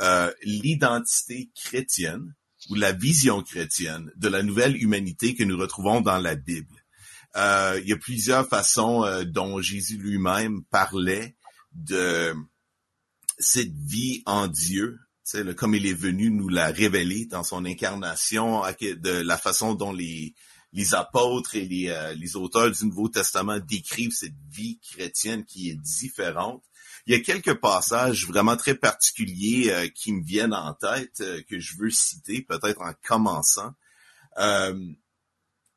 [SPEAKER 3] euh, l'identité chrétienne ou la vision chrétienne de la nouvelle humanité que nous retrouvons dans la Bible. Euh, il y a plusieurs façons euh, dont Jésus lui-même parlait de cette vie en Dieu, le, comme il est venu nous la révéler dans son incarnation, de la façon dont les, apôtres et les, euh, les auteurs du Nouveau Testament décrivent cette vie chrétienne qui est différente. Il y a quelques passages vraiment très particuliers euh, qui me viennent en tête, euh, que je veux citer, peut-être en commençant.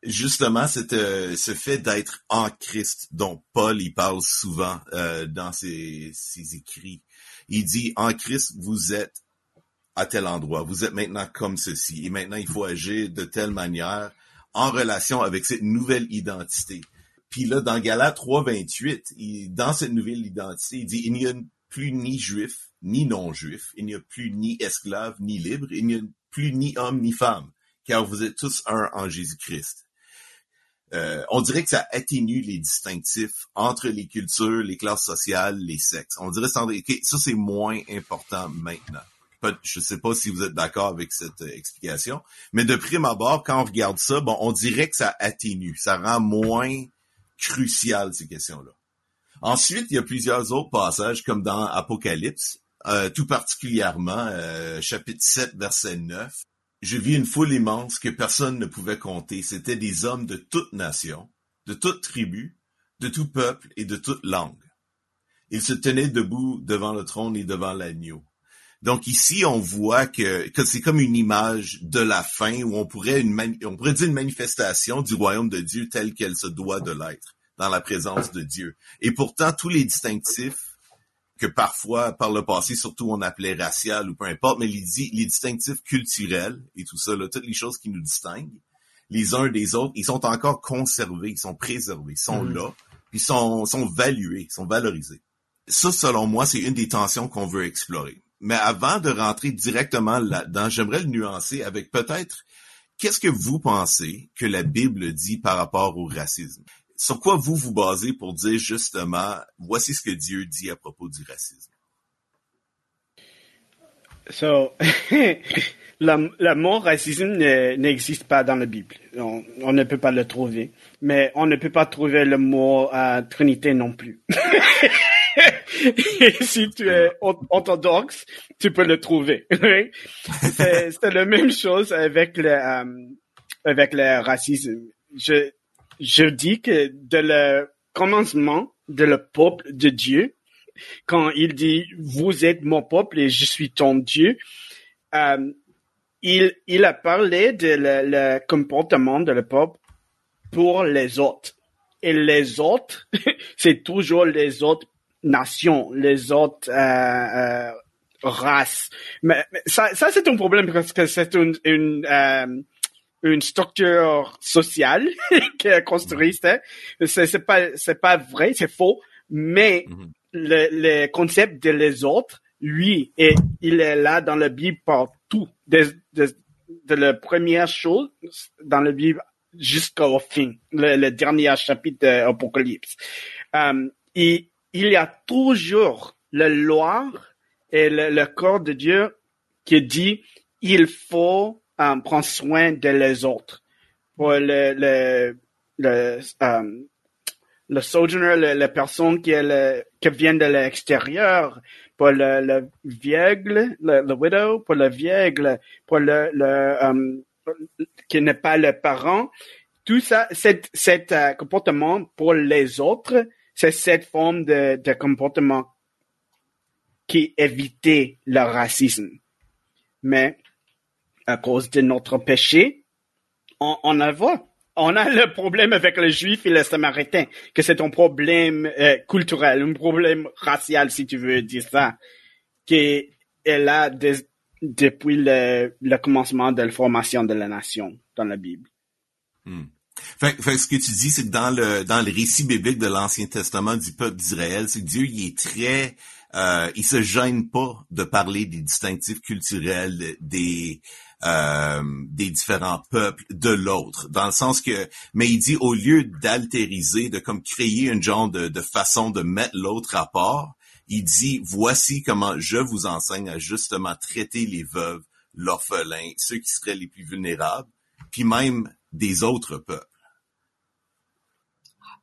[SPEAKER 3] justement, cette, ce fait d'être en Christ, dont Paul y parle souvent dans ses écrits. Il dit, en Christ, vous êtes à tel endroit, vous êtes maintenant comme ceci, et maintenant il faut agir de telle manière en relation avec cette nouvelle identité. Puis là, dans Galates 3.28, dans cette nouvelle identité, il dit, il n'y a plus ni juif, ni non-juif, il n'y a plus ni esclave, ni libre, il n'y a plus ni homme, ni femme, car vous êtes tous un en Jésus-Christ. Euh, on dirait que ça atténue les distinctifs entre les cultures, les classes sociales, les sexes. On dirait que ça c'est moins important maintenant. Je ne sais pas si vous êtes d'accord avec cette euh, explication, mais de prime abord, quand on regarde ça, bon, on dirait que ça atténue, ça rend moins crucial ces questions-là. Ensuite, il y a plusieurs autres passages, comme dans Apocalypse, euh, tout particulièrement chapitre 7, verset 9, je vis une foule immense que personne ne pouvait compter. C'étaient des hommes de toute nation, de toute tribu, de tout peuple et de toute langue. Ils se tenaient debout devant le trône et devant l'agneau. Donc ici, on voit que, c'est comme une image de la fin où on pourrait, une dire une manifestation du royaume de Dieu telle qu'elle se doit de l'être dans la présence de Dieu. Et pourtant, tous les distinctifs que parfois, par le passé, surtout on appelait racial ou peu importe, mais les, les distinctifs culturels et tout ça, là, toutes les choses qui nous distinguent, les uns des autres, ils sont encore conservés, ils sont préservés, ils sont mm. là, puis sont, sont valués, sont valorisés. Ça, selon moi, c'est une des tensions qu'on veut explorer. Mais avant de rentrer directement là-dedans, j'aimerais le nuancer avec peut-être qu'est-ce que vous pensez que la Bible dit par rapport au racisme? Sur quoi vous vous basez pour dire justement, voici ce que Dieu dit à propos du racisme?
[SPEAKER 2] So, <laughs> le, mot racisme n'existe pas dans la Bible. On, ne peut pas le trouver. Mais on ne peut pas trouver le mot Trinité non plus. <laughs> Si tu es orthodoxe, tu peux le trouver. <laughs> c'est la même chose avec le, euh, avec le racisme. Je dis que de le commencement de le peuple de Dieu, quand il dit vous êtes mon peuple et je suis ton Dieu, euh, il, il a parlé de le, le comportement de le peuple pour les autres. Et les autres, <laughs> c'est toujours les autres nations, les autres euh, euh, races. Mais, ça, ça c'est un problème parce que c'est une, une, euh, une structure sociale <laughs> qui est construite. hein. C'est pas c'est pas vrai, c'est faux. Mais
[SPEAKER 3] Mhm.
[SPEAKER 2] le, le concept de les autres, lui, et il est là dans la Bible partout, de, de, de la première chose dans la Bible jusqu'au fin, le, le dernier chapitre de l'Apocalypse. Euh, et il y a toujours la loi et le, le corps de Dieu qui dit il faut euh, prendre soin de les autres. Pour le, le, le, euh, le sojourner, le- la personne qui, le, qui vient de l'extérieur, pour le, le le, widow, pour le vieille, pour le, le euh, qui n'est pas le parent. Tout ça, cet, cet comportement pour les autres, c'est cette forme de, de comportement qui évitait le racisme. Mais à cause de notre péché, on, on en voit. On a le problème avec les juifs et les samaritains, que c'est un problème euh, culturel, un problème racial, si tu veux dire ça, qui est là depuis le, commencement de la formation de la nation dans la Bible.
[SPEAKER 3] Hmm. Ce que tu dis, c'est que dans le dans le récit biblique de l'Ancien Testament du peuple d'Israël, c'est que Dieu il est très euh, il se gêne pas de parler des distinctifs culturels des euh, des différents peuples de l'autre, dans le sens que, mais il dit au lieu d'altériser, de comme créer une genre de, de façon de mettre l'autre à part, il dit voici comment je vous enseigne à justement traiter les veuves, l'orphelin, ceux qui seraient les plus vulnérables, puis même des autres peuples.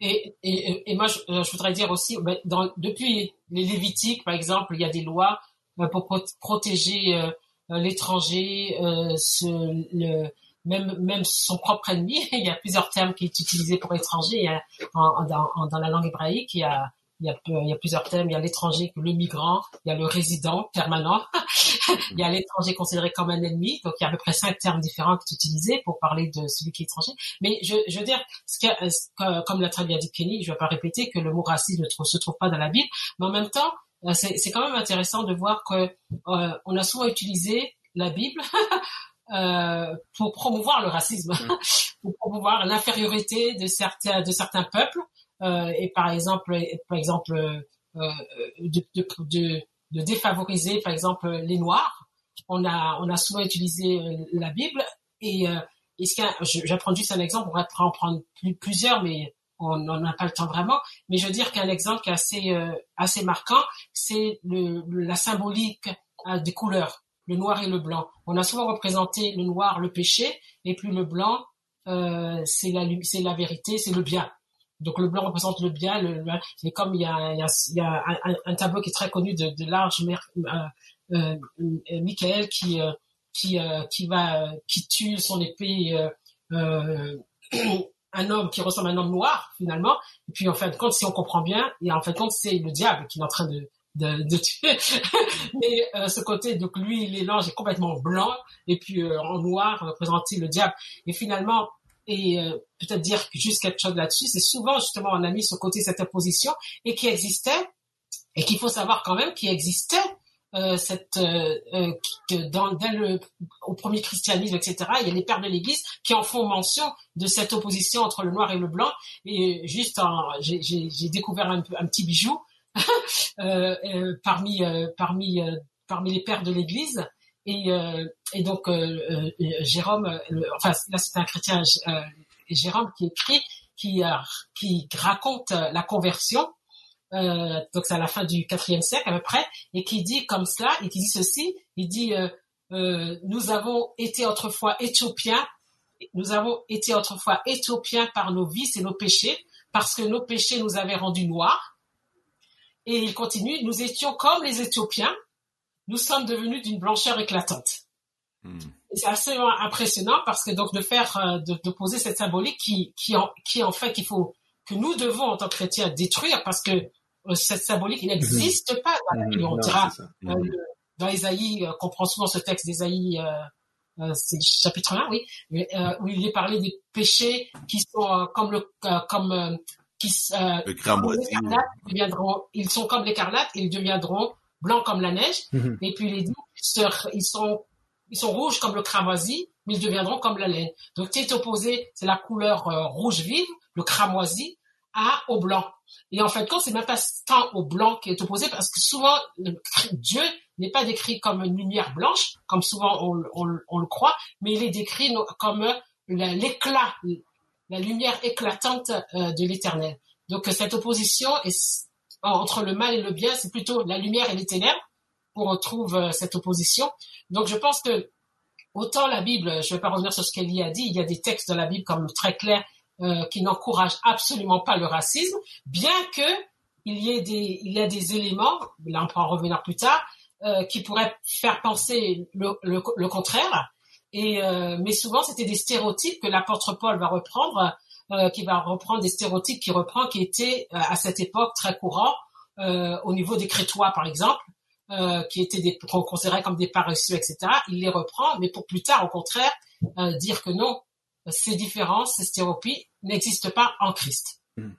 [SPEAKER 1] Et, et, et moi, je, je voudrais dire aussi, ben, dans, depuis les Lévitiques, par exemple, il y a des lois euh, pour pro- protéger euh, l'étranger, euh, le, même, même son propre ennemi. <laughs> Il y a plusieurs termes qui sont utilisés pour étranger. En, en- en- dans la langue hébraïque, il y a, il y a, il y a plusieurs termes. Il y a l'étranger, le migrant, il y a le résident permanent, <laughs> il y a l'étranger considéré comme un ennemi. Donc, il y a à peu près cinq termes différents qui sont utilisés pour parler de celui qui est étranger. Mais je, je veux dire, ce comme l'a très bien dit Kenny, je vais pas répéter que le mot racisme ne se trouve pas dans la Bible, mais en même temps, euh, c'est c'est quand même intéressant de voir que euh, on a souvent utilisé la Bible <laughs> euh, pour promouvoir le racisme, <laughs> pour promouvoir l'infériorité de certains de certains peuples. Euh, et par exemple par exemple euh, euh, de, de, de, de défavoriser par exemple les Noirs. On a on a souvent utilisé euh, la Bible. Et euh, et ce qu'un- je- j'apprends juste un exemple, on pourrait en prendre plus- plusieurs, mais on n'en a pas le temps vraiment. Mais je veux dire qu'un exemple assez, euh, assez marquant, c'est le, la symbolique euh, des couleurs, le noir et le blanc. On a souvent représenté le noir, le péché, et puis le blanc, euh, c'est la, c'est la vérité, c'est le bien. Donc le blanc représente le bien, le, le- et comme il y a, il y a, y a un, un- tableau qui est très connu de, de Large euh, euh, euh, Michael qui qui qui va qui tue son épée <clears throat> un homme qui ressemble à un homme noir finalement. Et puis en fin de compte si on comprend bien et en fin de compte c'est le diable qui est en train de de, de tuer. <laughs> Mais euh, ce côté donc lui l'ange est complètement blanc et puis euh, en noir représenter le diable. Et finalement et euh, peut-être dire juste quelque chose là-dessus c'est souvent justement on a mis ce côté cette opposition et qui existait et qu'il faut savoir quand même qu'il existait euh, cette euh, euh, que dans, dès le au premier christianisme etc il y a les pères de l'Église qui en font mention de cette opposition entre le noir et le blanc. Et juste j'ai, découvert un, petit bijou <laughs> euh, euh, parmi euh, parmi parmi les pères de l'Église. Et, et donc Jérôme enfin là c'est un chrétien Jérôme qui écrit qui qui raconte la conversion euh, donc c'est à la fin du quatrième siècle à peu près, et qui dit comme cela, et qui dit ceci, il dit euh, euh, nous avons été autrefois éthiopiens, nous avons été autrefois éthiopiens par nos vices et nos péchés, parce que nos péchés nous avaient rendus noirs. Et il continue, nous étions comme les Éthiopiens, nous sommes devenus d'une blancheur éclatante.
[SPEAKER 3] Hmm.
[SPEAKER 1] C'est assez impressionnant parce que donc de faire, euh, de, de poser cette symbolique qui, qui en, qui en fait qu'il faut, que nous devons en tant que chrétiens détruire parce que cette symbolique, il n'existe pas dans la Bible. On dira dans Ésaïe, qu'on prend souvent ce texte d'Ésaïe euh, c'est le chapitre 1, oui, euh, où il est parlé des péchés qui sont euh, comme le comme qui
[SPEAKER 3] le
[SPEAKER 1] deviendront, ils sont comme l'écarlate, ils deviendront blancs comme la neige. Mhm. Et puis il dit, ils sont ils sont rouges comme le cramoisi, mais ils deviendront comme la laine. Donc c'est opposé, c'est la couleur rouge vive, le cramoisi, à au blanc. Et en fait, quand c'est même pas tant au blanc qui est opposé, parce que souvent Dieu n'est pas décrit comme une lumière blanche, comme souvent on, le croit, mais il est décrit comme l'éclat, la lumière éclatante euh, de l'éternel. Donc cette opposition entre le mal et le bien, c'est plutôt la lumière et les ténèbres qu'on retrouve euh, cette opposition. Donc je pense que autant la Bible, je ne vais pas revenir sur ce qu'Elie a dit, il y a des textes dans la Bible comme très clairs euh, qui n'encouragent absolument pas le racisme, bien que il y ait des, il y a des éléments, là on pourra en revenir plus tard, euh, qui pourraient faire penser le, le, le contraire. Et euh, mais souvent c'était des stéréotypes que l'apôtre Paul va reprendre, euh, qui va reprendre des stéréotypes qui reprend qui étaient euh, à cette époque très courants au niveau des Crétois par exemple, qui étaient des qu'on considérait comme des paresseux etc. Il les reprend, mais pour plus tard au contraire dire que non, ces différences, ces stéréotypes n'existent pas en Christ. Hmm.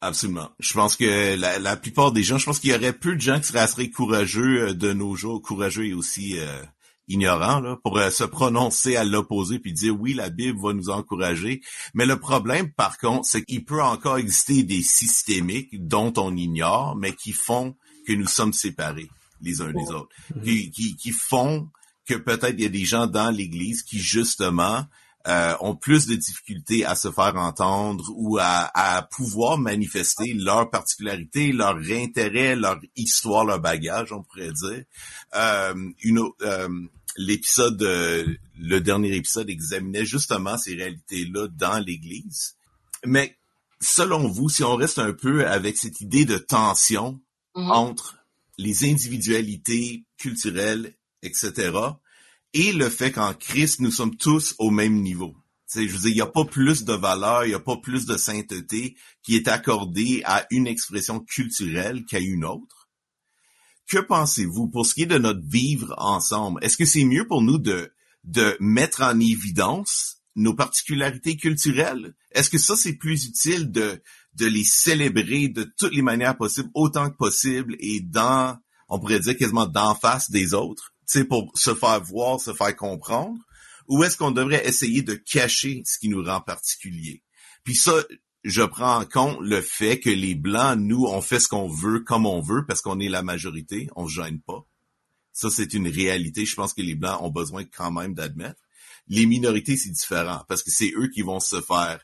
[SPEAKER 3] Absolument. Je pense que la, la, plupart des gens, je pense qu'il y aurait peu de gens qui seraient assez courageux euh, de nos jours, courageux et aussi euh, ignorants, là, pour euh, se prononcer à l'opposé puis dire oui, la Bible va nous encourager. Mais le problème, par contre, c'est qu'il peut encore exister des systémiques dont on ignore, mais qui font que nous sommes séparés les uns des autres, qui, qui, qui font que peut-être il y a des gens dans l'Église qui justement euh, ont plus de difficultés à se faire entendre ou à, à pouvoir manifester leur particularité, leur intérêt, leur histoire, leur bagage, on pourrait dire. Euh, une, euh, l'épisode, le dernier épisode examinait justement ces réalités-là dans l'Église. Mais selon vous, si on reste un peu avec cette idée de tension mm-hmm. entre les individualités culturelles, etc., et le fait qu'en Christ, nous sommes tous au même niveau. je veux dire, il n'y a pas plus de valeur, il n'y a pas plus de sainteté qui est accordée à une expression culturelle qu'à une autre. Que pensez-vous pour ce qui est de notre vivre ensemble? Est-ce que c'est mieux pour nous de, de mettre en évidence nos particularités culturelles? Est-ce que ça, c'est plus utile de, de les célébrer de toutes les manières possibles, autant que possible, et dans, on pourrait dire quasiment d'en face des autres? C'est pour se faire voir, se faire comprendre, ou est-ce qu'on devrait essayer de cacher ce qui nous rend particulier? Puis ça, je prends en compte le fait que les Blancs, nous, on fait ce qu'on veut comme on veut parce qu'on est la majorité, on se gêne pas. Ça, c'est une réalité. Je pense que les Blancs ont besoin quand même d'admettre. Les minorités, c'est différent parce que c'est eux qui vont se faire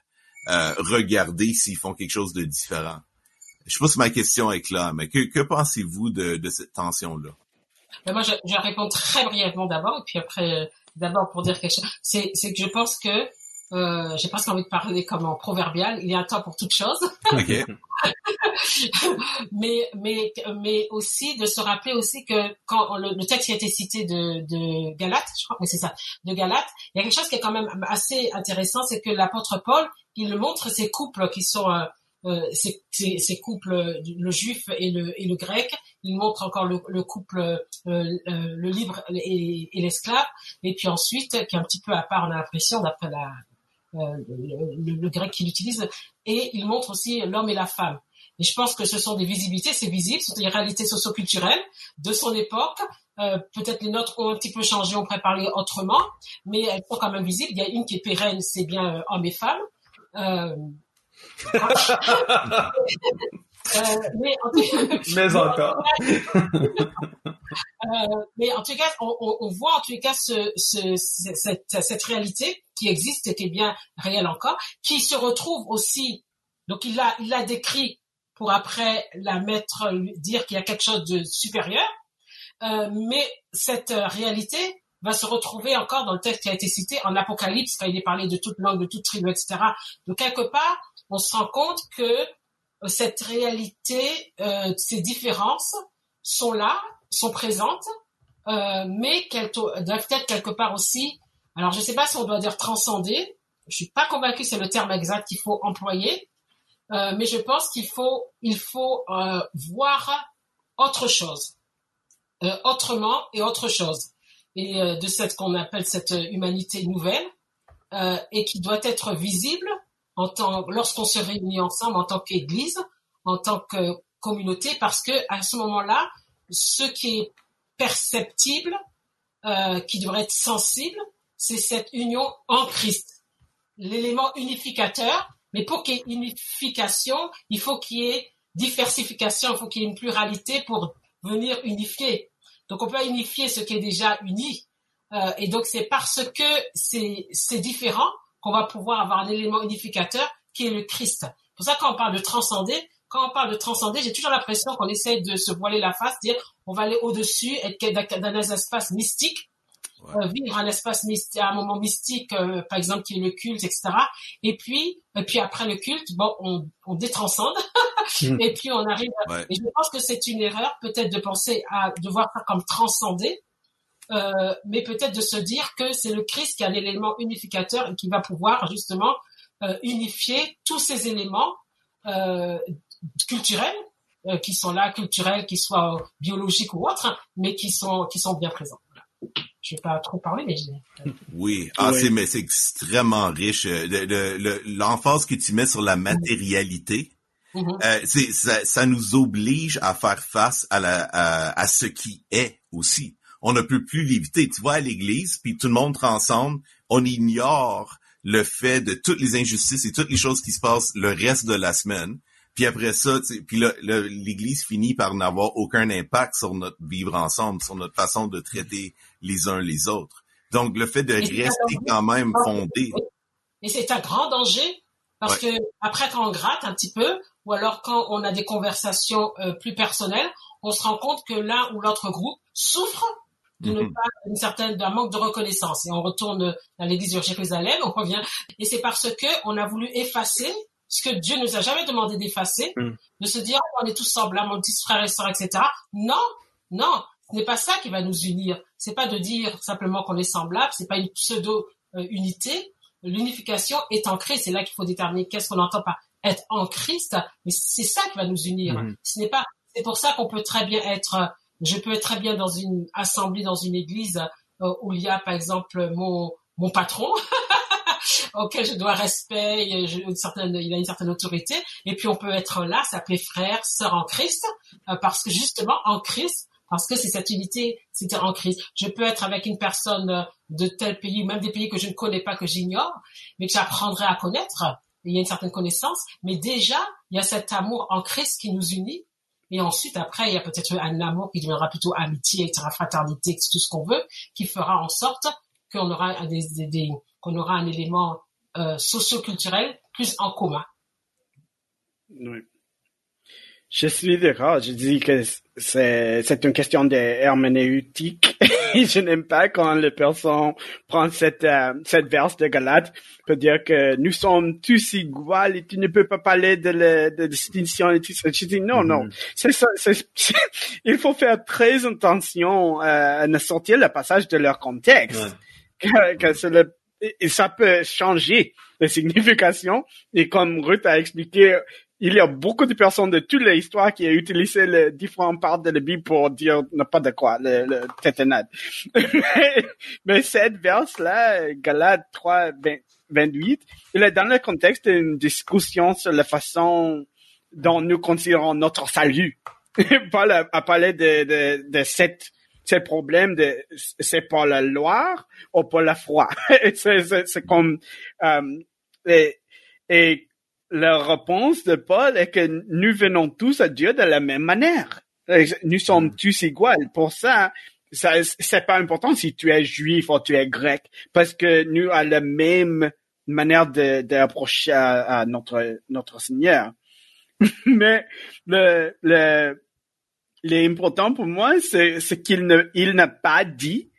[SPEAKER 3] euh, regarder s'ils font quelque chose de différent. Je sais pas si ma question est claire, mais que, pensez-vous de, de cette tension-là?
[SPEAKER 1] Moi, je, je réponds très brièvement d'abord, et puis après, euh, d'abord pour dire quelque chose. C'est, c'est que je pense que euh, j'ai presque envie de parler comme en proverbial. Il y a un temps pour toute chose. <laughs> <laughs> mais mais mais aussi de se rappeler aussi que quand le, texte qui a été cité de de Galate, je crois que c'est ça, de Galate, il y a quelque chose qui est quand même assez intéressant, c'est que l'apôtre Paul, il montre ces couples qui sont euh, euh, ces, ces, couples, le juif et le, et le grec. Il montre encore le, le couple, euh, euh, le libre et, et l'esclave. Et puis ensuite, qui est un petit peu à part, on a l'impression, d'après la, le, le, grec qu'il utilise. Et il montre aussi l'homme et la femme. Et je pense que ce sont des visibilités, c'est visible, ce sont des réalités socioculturelles de son époque. Euh, peut-être les nôtres ont un petit peu changé, on pourrait parler autrement, mais elles sont quand même visibles. Il y a une qui est pérenne, c'est bien euh, homme et femme. Euh,
[SPEAKER 4] mais, en <laughs> mais encore.
[SPEAKER 1] euh, mais en tout cas, on, on, voit en tout cas ce, ce, cette, cette réalité qui existe et qui est bien réelle encore, qui se retrouve aussi. Donc il l'a il l'a décrit pour après la mettre dire qu'il y a quelque chose de supérieur. Euh, mais cette réalité va se retrouver encore dans le texte qui a été cité en Apocalypse quand il est parlé de toute langue, de toute tribu, etc. Donc quelque part, on se rend compte que euh, cette réalité, euh, ces différences sont là, sont présentes, euh, mais qu'elles doivent être quelque part aussi. Alors, je ne sais pas si on doit dire transcender. Je suis pas convaincue c'est le terme exact qu'il faut employer, mais je pense qu'il faut, faut voir autre chose, autrement et autre chose, et de cette qu'on appelle cette humanité nouvelle, et qui doit être visible en tant, lorsqu'on se réunit ensemble en tant qu'Église, en tant que communauté, parce que à ce moment-là, ce qui est perceptible, euh, qui devrait être sensible, c'est cette union en Christ, l'élément unificateur. Mais pour qu'il y ait unification, il faut qu'il y ait diversification, il faut qu'il y ait une pluralité pour venir unifier. Donc on peut unifier ce qui est déjà uni. Euh, et donc c'est parce que c'est différent qu'on va pouvoir avoir un élément unificateur qui est le Christ. C'est pour ça quand on parle de transcender, quand on parle de transcender, j'ai toujours l'impression qu'on essaie de se voiler la face, dire on va aller au-dessus, être dans un espace mystique, euh, vivre un espace mystique, un moment mystique, euh, par exemple qui est le culte, etc. Et puis, et puis après le culte, bon, on, on détranscende,
[SPEAKER 4] Mm. <laughs>
[SPEAKER 1] et puis on arrive. À...
[SPEAKER 3] Ouais.
[SPEAKER 1] Et je pense que c'est une erreur peut-être de penser à devoir faire comme transcender, euh, mais peut-être de se dire que c'est le Christ qui a l'élément unificateur et qui va pouvoir justement euh, unifier tous ces éléments euh, culturels euh, qui sont là, culturels, qui soient biologiques ou autres, mais qui sont qui sont bien présents. Voilà. Je vais pas trop parler, mais j'ai.
[SPEAKER 3] Oui, ah,
[SPEAKER 2] Oui.
[SPEAKER 3] c'est mais c'est extrêmement riche. Le- le- le- L'emphase que tu mets sur la matérialité,
[SPEAKER 1] Mhm.
[SPEAKER 3] euh, ça, ça nous oblige à faire face à la à, à ce qui est aussi. On ne peut plus l'éviter. Tu vas à l'église, puis tout le monde ensemble, on ignore le fait de toutes les injustices et toutes les choses qui se passent le reste de la semaine. Puis après ça, puis l'Église finit par n'avoir aucun impact sur notre vivre ensemble, sur notre façon de traiter les uns les autres. Donc, le fait de rester quand même fondé.
[SPEAKER 1] Et c'est un grand danger parce que après quand on gratte un petit peu, ou alors quand on a des conversations euh, plus personnelles, on se rend compte que l'un ou l'autre groupe souffre de ne
[SPEAKER 3] Mhm.
[SPEAKER 1] pas d'une certaine d'un manque de reconnaissance. Et on retourne à l'église de Jérusalem, on revient, et c'est parce que on a voulu effacer ce que Dieu nous a jamais demandé d'effacer,
[SPEAKER 4] Mhm.
[SPEAKER 1] de se dire on est tous semblables, on est tous frères et sœurs, etc. Non, non, ce n'est pas ça qui va nous unir. C'est pas de dire simplement qu'on est semblable, c'est pas une pseudo euh, unité. L'unification est Christ. C'est là qu'il faut déterminer qu'est-ce qu'on entend par être en Christ. Mais c'est ça qui va nous unir.
[SPEAKER 4] Mhm.
[SPEAKER 1] Ce n'est pas. C'est pour ça qu'on peut très bien être. Je peux être très bien dans une assemblée, dans une église euh, où il y a par exemple mon mon patron <laughs> auquel je dois respect, une certaine, il a une certaine autorité, et puis on peut être là, s'appeler frère, sœur en Christ, euh, parce que justement en Christ, parce que c'est cette unité, c'est en Christ. Je peux être avec une personne de tel pays, même des pays que je ne connais pas, que j'ignore, mais que j'apprendrai à connaître. Il y a une certaine connaissance, mais déjà il y a cet amour en Christ qui nous unit. Et ensuite, après, il y a peut-être un amour qui deviendra plutôt amitié, etc., fraternité, tout ce qu'on veut, qui fera en sorte qu'on aura un élément euh, socio-culturel plus en commun.
[SPEAKER 2] Oui. Je suis d'accord. Je dis que c'est, c'est une question d'herméneutique. <laughs> <laughs> je n'aime pas quand les personnes prennent cette, euh, cette verse de Galate pour dire que nous sommes tous égaux et tu ne peux pas parler de, la, de distinction et tout ça. Je dis non, non.
[SPEAKER 4] Mhm.
[SPEAKER 2] C'est ça, c'est- <laughs> il faut faire très attention euh, à ne sortir le passage de leur contexte.
[SPEAKER 4] Ouais.
[SPEAKER 2] Que, que c'est le- et et ça peut changer de signification. Et comme Ruth a expliqué, il y a beaucoup de personnes de toute l'histoire qui ont utilisé les différentes parts de la Bible pour dire n'importe quoi, le, le tétanade. <laughs> mais, cette verse-là, Galates 3, 20 28, il est dans le contexte d'une discussion sur la façon dont nous considérons notre salut. <laughs> Paul a, a parlé de, de, de cette, ce problème de c'est par la loi ou par la <laughs> c'est, c'est comme euh, et, et la réponse de Paul est que nous venons tous à Dieu de la même manière. Nous sommes tous égaux. Pour ça, ça c'est pas important si tu es juif ou tu es grec, parce que nous avons la même manière de, d'approcher à, à notre notre Seigneur. <laughs> Mais le le l'important pour moi, c'est ce qu'il ne il n'a pas dit,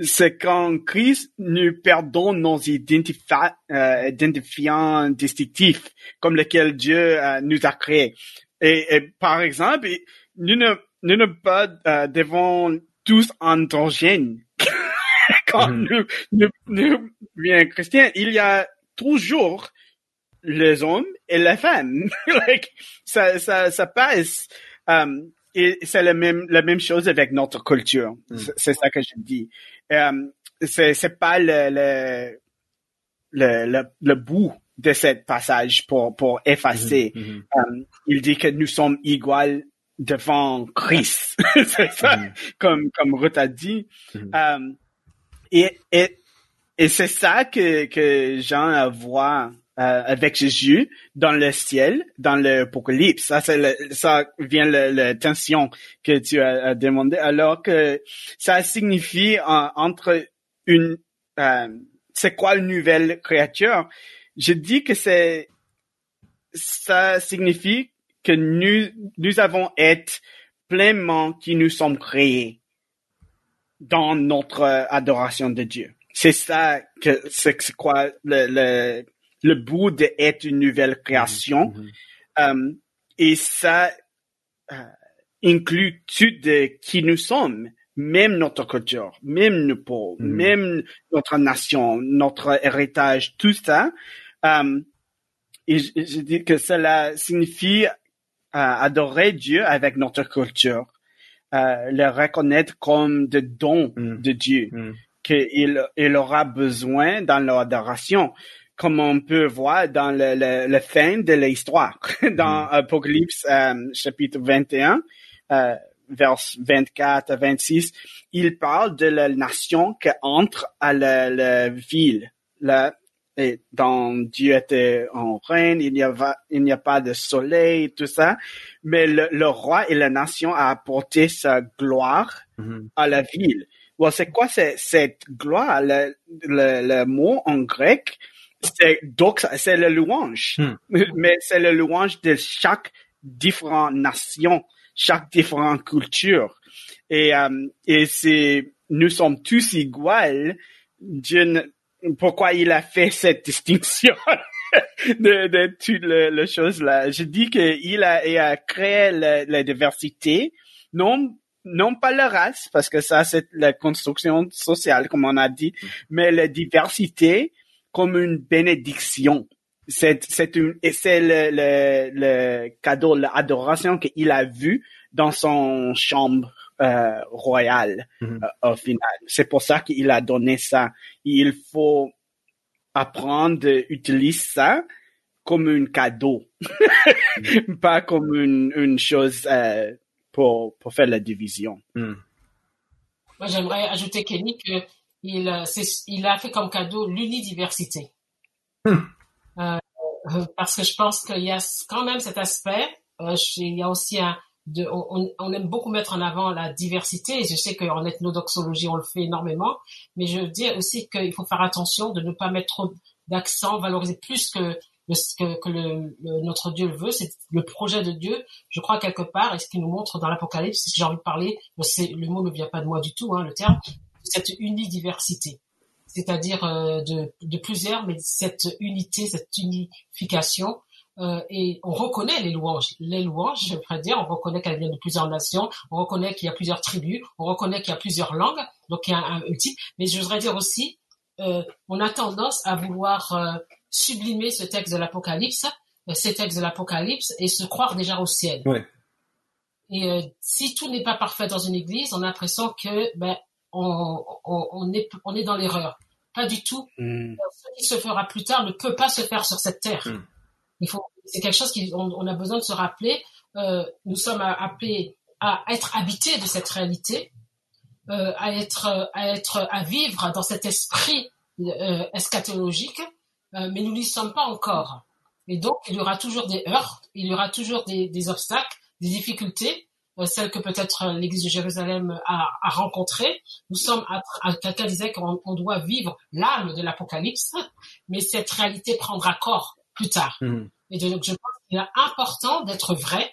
[SPEAKER 2] c'est qu'en Christ nous perdons nos identifi- euh, identifiants distinctifs, comme lesquels Dieu euh, nous a créés. Et, et par exemple, nous ne nous ne pas euh, devons tous androgènes. <laughs> Quand
[SPEAKER 4] Mhm.
[SPEAKER 2] nous, nous, nous, bien chrétiens, il y a toujours les hommes et les femmes. <laughs> like, ça, ça, ça passe. Um, et c'est la même, la même chose avec notre culture.
[SPEAKER 4] Mm.
[SPEAKER 2] C'est ça que je dis. Um, c'est, c'est pas le, le, le, le, le bout de ce passage pour, pour effacer.
[SPEAKER 4] Mhm.
[SPEAKER 2] Um, il dit que nous sommes égaux devant Christ. <laughs> c'est ça,
[SPEAKER 4] Mhm.
[SPEAKER 2] comme, comme Ruth a dit. Um, et, et, et c'est ça que, que Jean voit euh, avec Jésus dans le ciel, dans l'Apocalypse. Ça, c'est le- ça vient le, la tension que tu as, demandé. Alors que ça signifie entre une, euh, c'est quoi une nouvelle créature? Je dis que c'est, ça signifie que nous, nous avons été pleinement qui nous sommes créés dans notre euh, adoration de Dieu. C'est ça que c'est quoi le, le, le bout d'être une nouvelle création.
[SPEAKER 4] Mhm.
[SPEAKER 2] Euh, et ça euh, inclut tout de qui nous sommes, même notre culture, même nos peaux,
[SPEAKER 4] Mhm.
[SPEAKER 2] même notre nation, notre héritage, tout ça. Euh, et je, je dis que cela signifie euh, adorer Dieu avec notre culture, euh, le reconnaître comme des dons
[SPEAKER 4] Mhm.
[SPEAKER 2] de Dieu
[SPEAKER 4] Mhm.
[SPEAKER 2] qu'il il aura besoin dans l'adoration, comme on peut voir dans le, le, le fin de l'histoire, <laughs> dans Apocalypse euh, chapitre 21, euh, vers 24 à 26, il parle de la nation qui entre à la, la ville. Là, et dans Dieu était en règne, il n'y a, va- il n'y a pas de soleil, tout ça, mais le, le roi et la nation a apporté sa gloire
[SPEAKER 4] Mhm.
[SPEAKER 2] à la ville. Well, c'est quoi cette gloire? Le, le, le mot en grec, c'est doxa, c'est le louange.
[SPEAKER 4] Hmm. <laughs>
[SPEAKER 2] Mais c'est le louange de chaque différente nation, chaque différente culture. Et, euh, et c'est, nous sommes tous ne- pourquoi il a fait cette distinction? <laughs> de, de toutes les, les choses là. Je dis qu'il a, il a créé la, la diversité, non non pas la race, parce que ça, c'est la construction sociale, comme on a dit, mais la diversité comme une bénédiction. C'est, c'est une, et c'est le, le, le cadeau, l'adoration qu'il a vu dans son chambre euh, royale
[SPEAKER 4] Mhm.
[SPEAKER 2] euh, au final. C'est pour ça qu'il a donné ça. Il faut apprendre d'utiliser ça comme un cadeau, <laughs> pas comme une, une chose euh, pour, pour faire la division.
[SPEAKER 4] Mhm.
[SPEAKER 1] Moi, j'aimerais ajouter, Kenny, que il, euh, il a fait comme cadeau l'unidiversité.
[SPEAKER 4] Hmm.
[SPEAKER 1] Euh, euh, parce que je pense qu'il y a quand même cet aspect. euh, je- il y a aussi un, de, on, on aime beaucoup mettre en avant la diversité. Et je sais qu'en ethnodoxologie, on le fait énormément. Mais je dis aussi qu'il faut faire attention de ne pas mettre trop d'accent, valoriser plus que, que, que le, le- notre Dieu le veut. C'est le projet de Dieu. Je crois quelque part, et ce qu'il nous montre dans l'Apocalypse, si j'ai envie de parler, le mot ne vient pas de moi du tout, hein, le terme, cette unidiversité. C'est-à-dire euh, de, de plusieurs, mais cette unité, cette unification. Euh, et on reconnaît les louanges. Les louanges, je veux dire, on reconnaît qu'elles viennent de plusieurs nations, on reconnaît qu'il y a plusieurs tribus, on reconnaît qu'il y a plusieurs langues, donc il y a un, un type. Mais je voudrais dire aussi, euh, on a tendance à vouloir sublimer ce texte de l'Apocalypse, ces textes de l'Apocalypse, et se croire déjà au ciel.
[SPEAKER 4] Ouais.
[SPEAKER 1] Et euh, si tout n'est pas parfait dans une église, on a l'impression que ben on, on, on est on est dans l'erreur. Pas du tout.
[SPEAKER 2] Mm.
[SPEAKER 1] Ce qui se fera plus tard ne peut pas se faire sur cette terre.
[SPEAKER 4] Mm.
[SPEAKER 1] Il faut, c'est quelque chose qu'on on a besoin de se rappeler. Euh, nous sommes appelés à être habités de cette réalité, euh, à être, à être, à vivre dans cet esprit euh, eschatologique, euh, mais nous n'y sommes pas encore. Et donc, il y aura toujours des heurts, il y aura toujours des, des obstacles, des difficultés, euh, celles que peut-être l'Église de Jérusalem a, a rencontrées. Nous sommes, à, à- quelqu'un disait qu'on on doit vivre l'âme de l'Apocalypse, mais cette réalité prendra corps plus tard.
[SPEAKER 4] Mhm.
[SPEAKER 1] Et donc, je pense qu'il est important d'être vrai.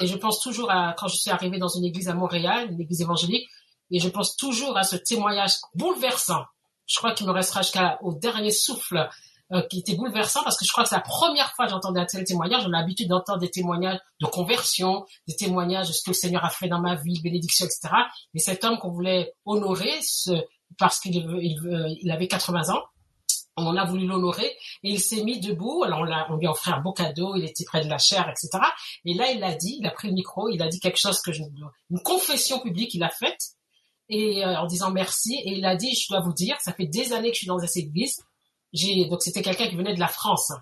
[SPEAKER 1] Et je pense toujours à quand je suis arrivée dans une église à Montréal, une église évangélique, et je pense toujours à ce témoignage bouleversant. Je crois qu'il me restera jusqu'au dernier souffle euh, qui était bouleversant parce que je crois que c'est la première fois que j'entendais un tel témoignage. On a l'habitude d'entendre des témoignages de conversion, des témoignages de ce que le Seigneur a fait dans ma vie, bénédiction, etc. Mais cet homme qu'on voulait honorer ce, parce qu'il il, veut- il avait 80 ans, on a voulu l'honorer et il s'est mis debout. Alors on, lui a offert un beau cadeau, il était près de la chair, etc. Et là, il a dit, il a pris le micro, il a dit quelque chose que je, une confession publique il a faite et euh, en disant merci et il a dit, je dois vous dire, ça fait des années que je suis dans cette église. J'ai donc c'était quelqu'un qui venait de la France.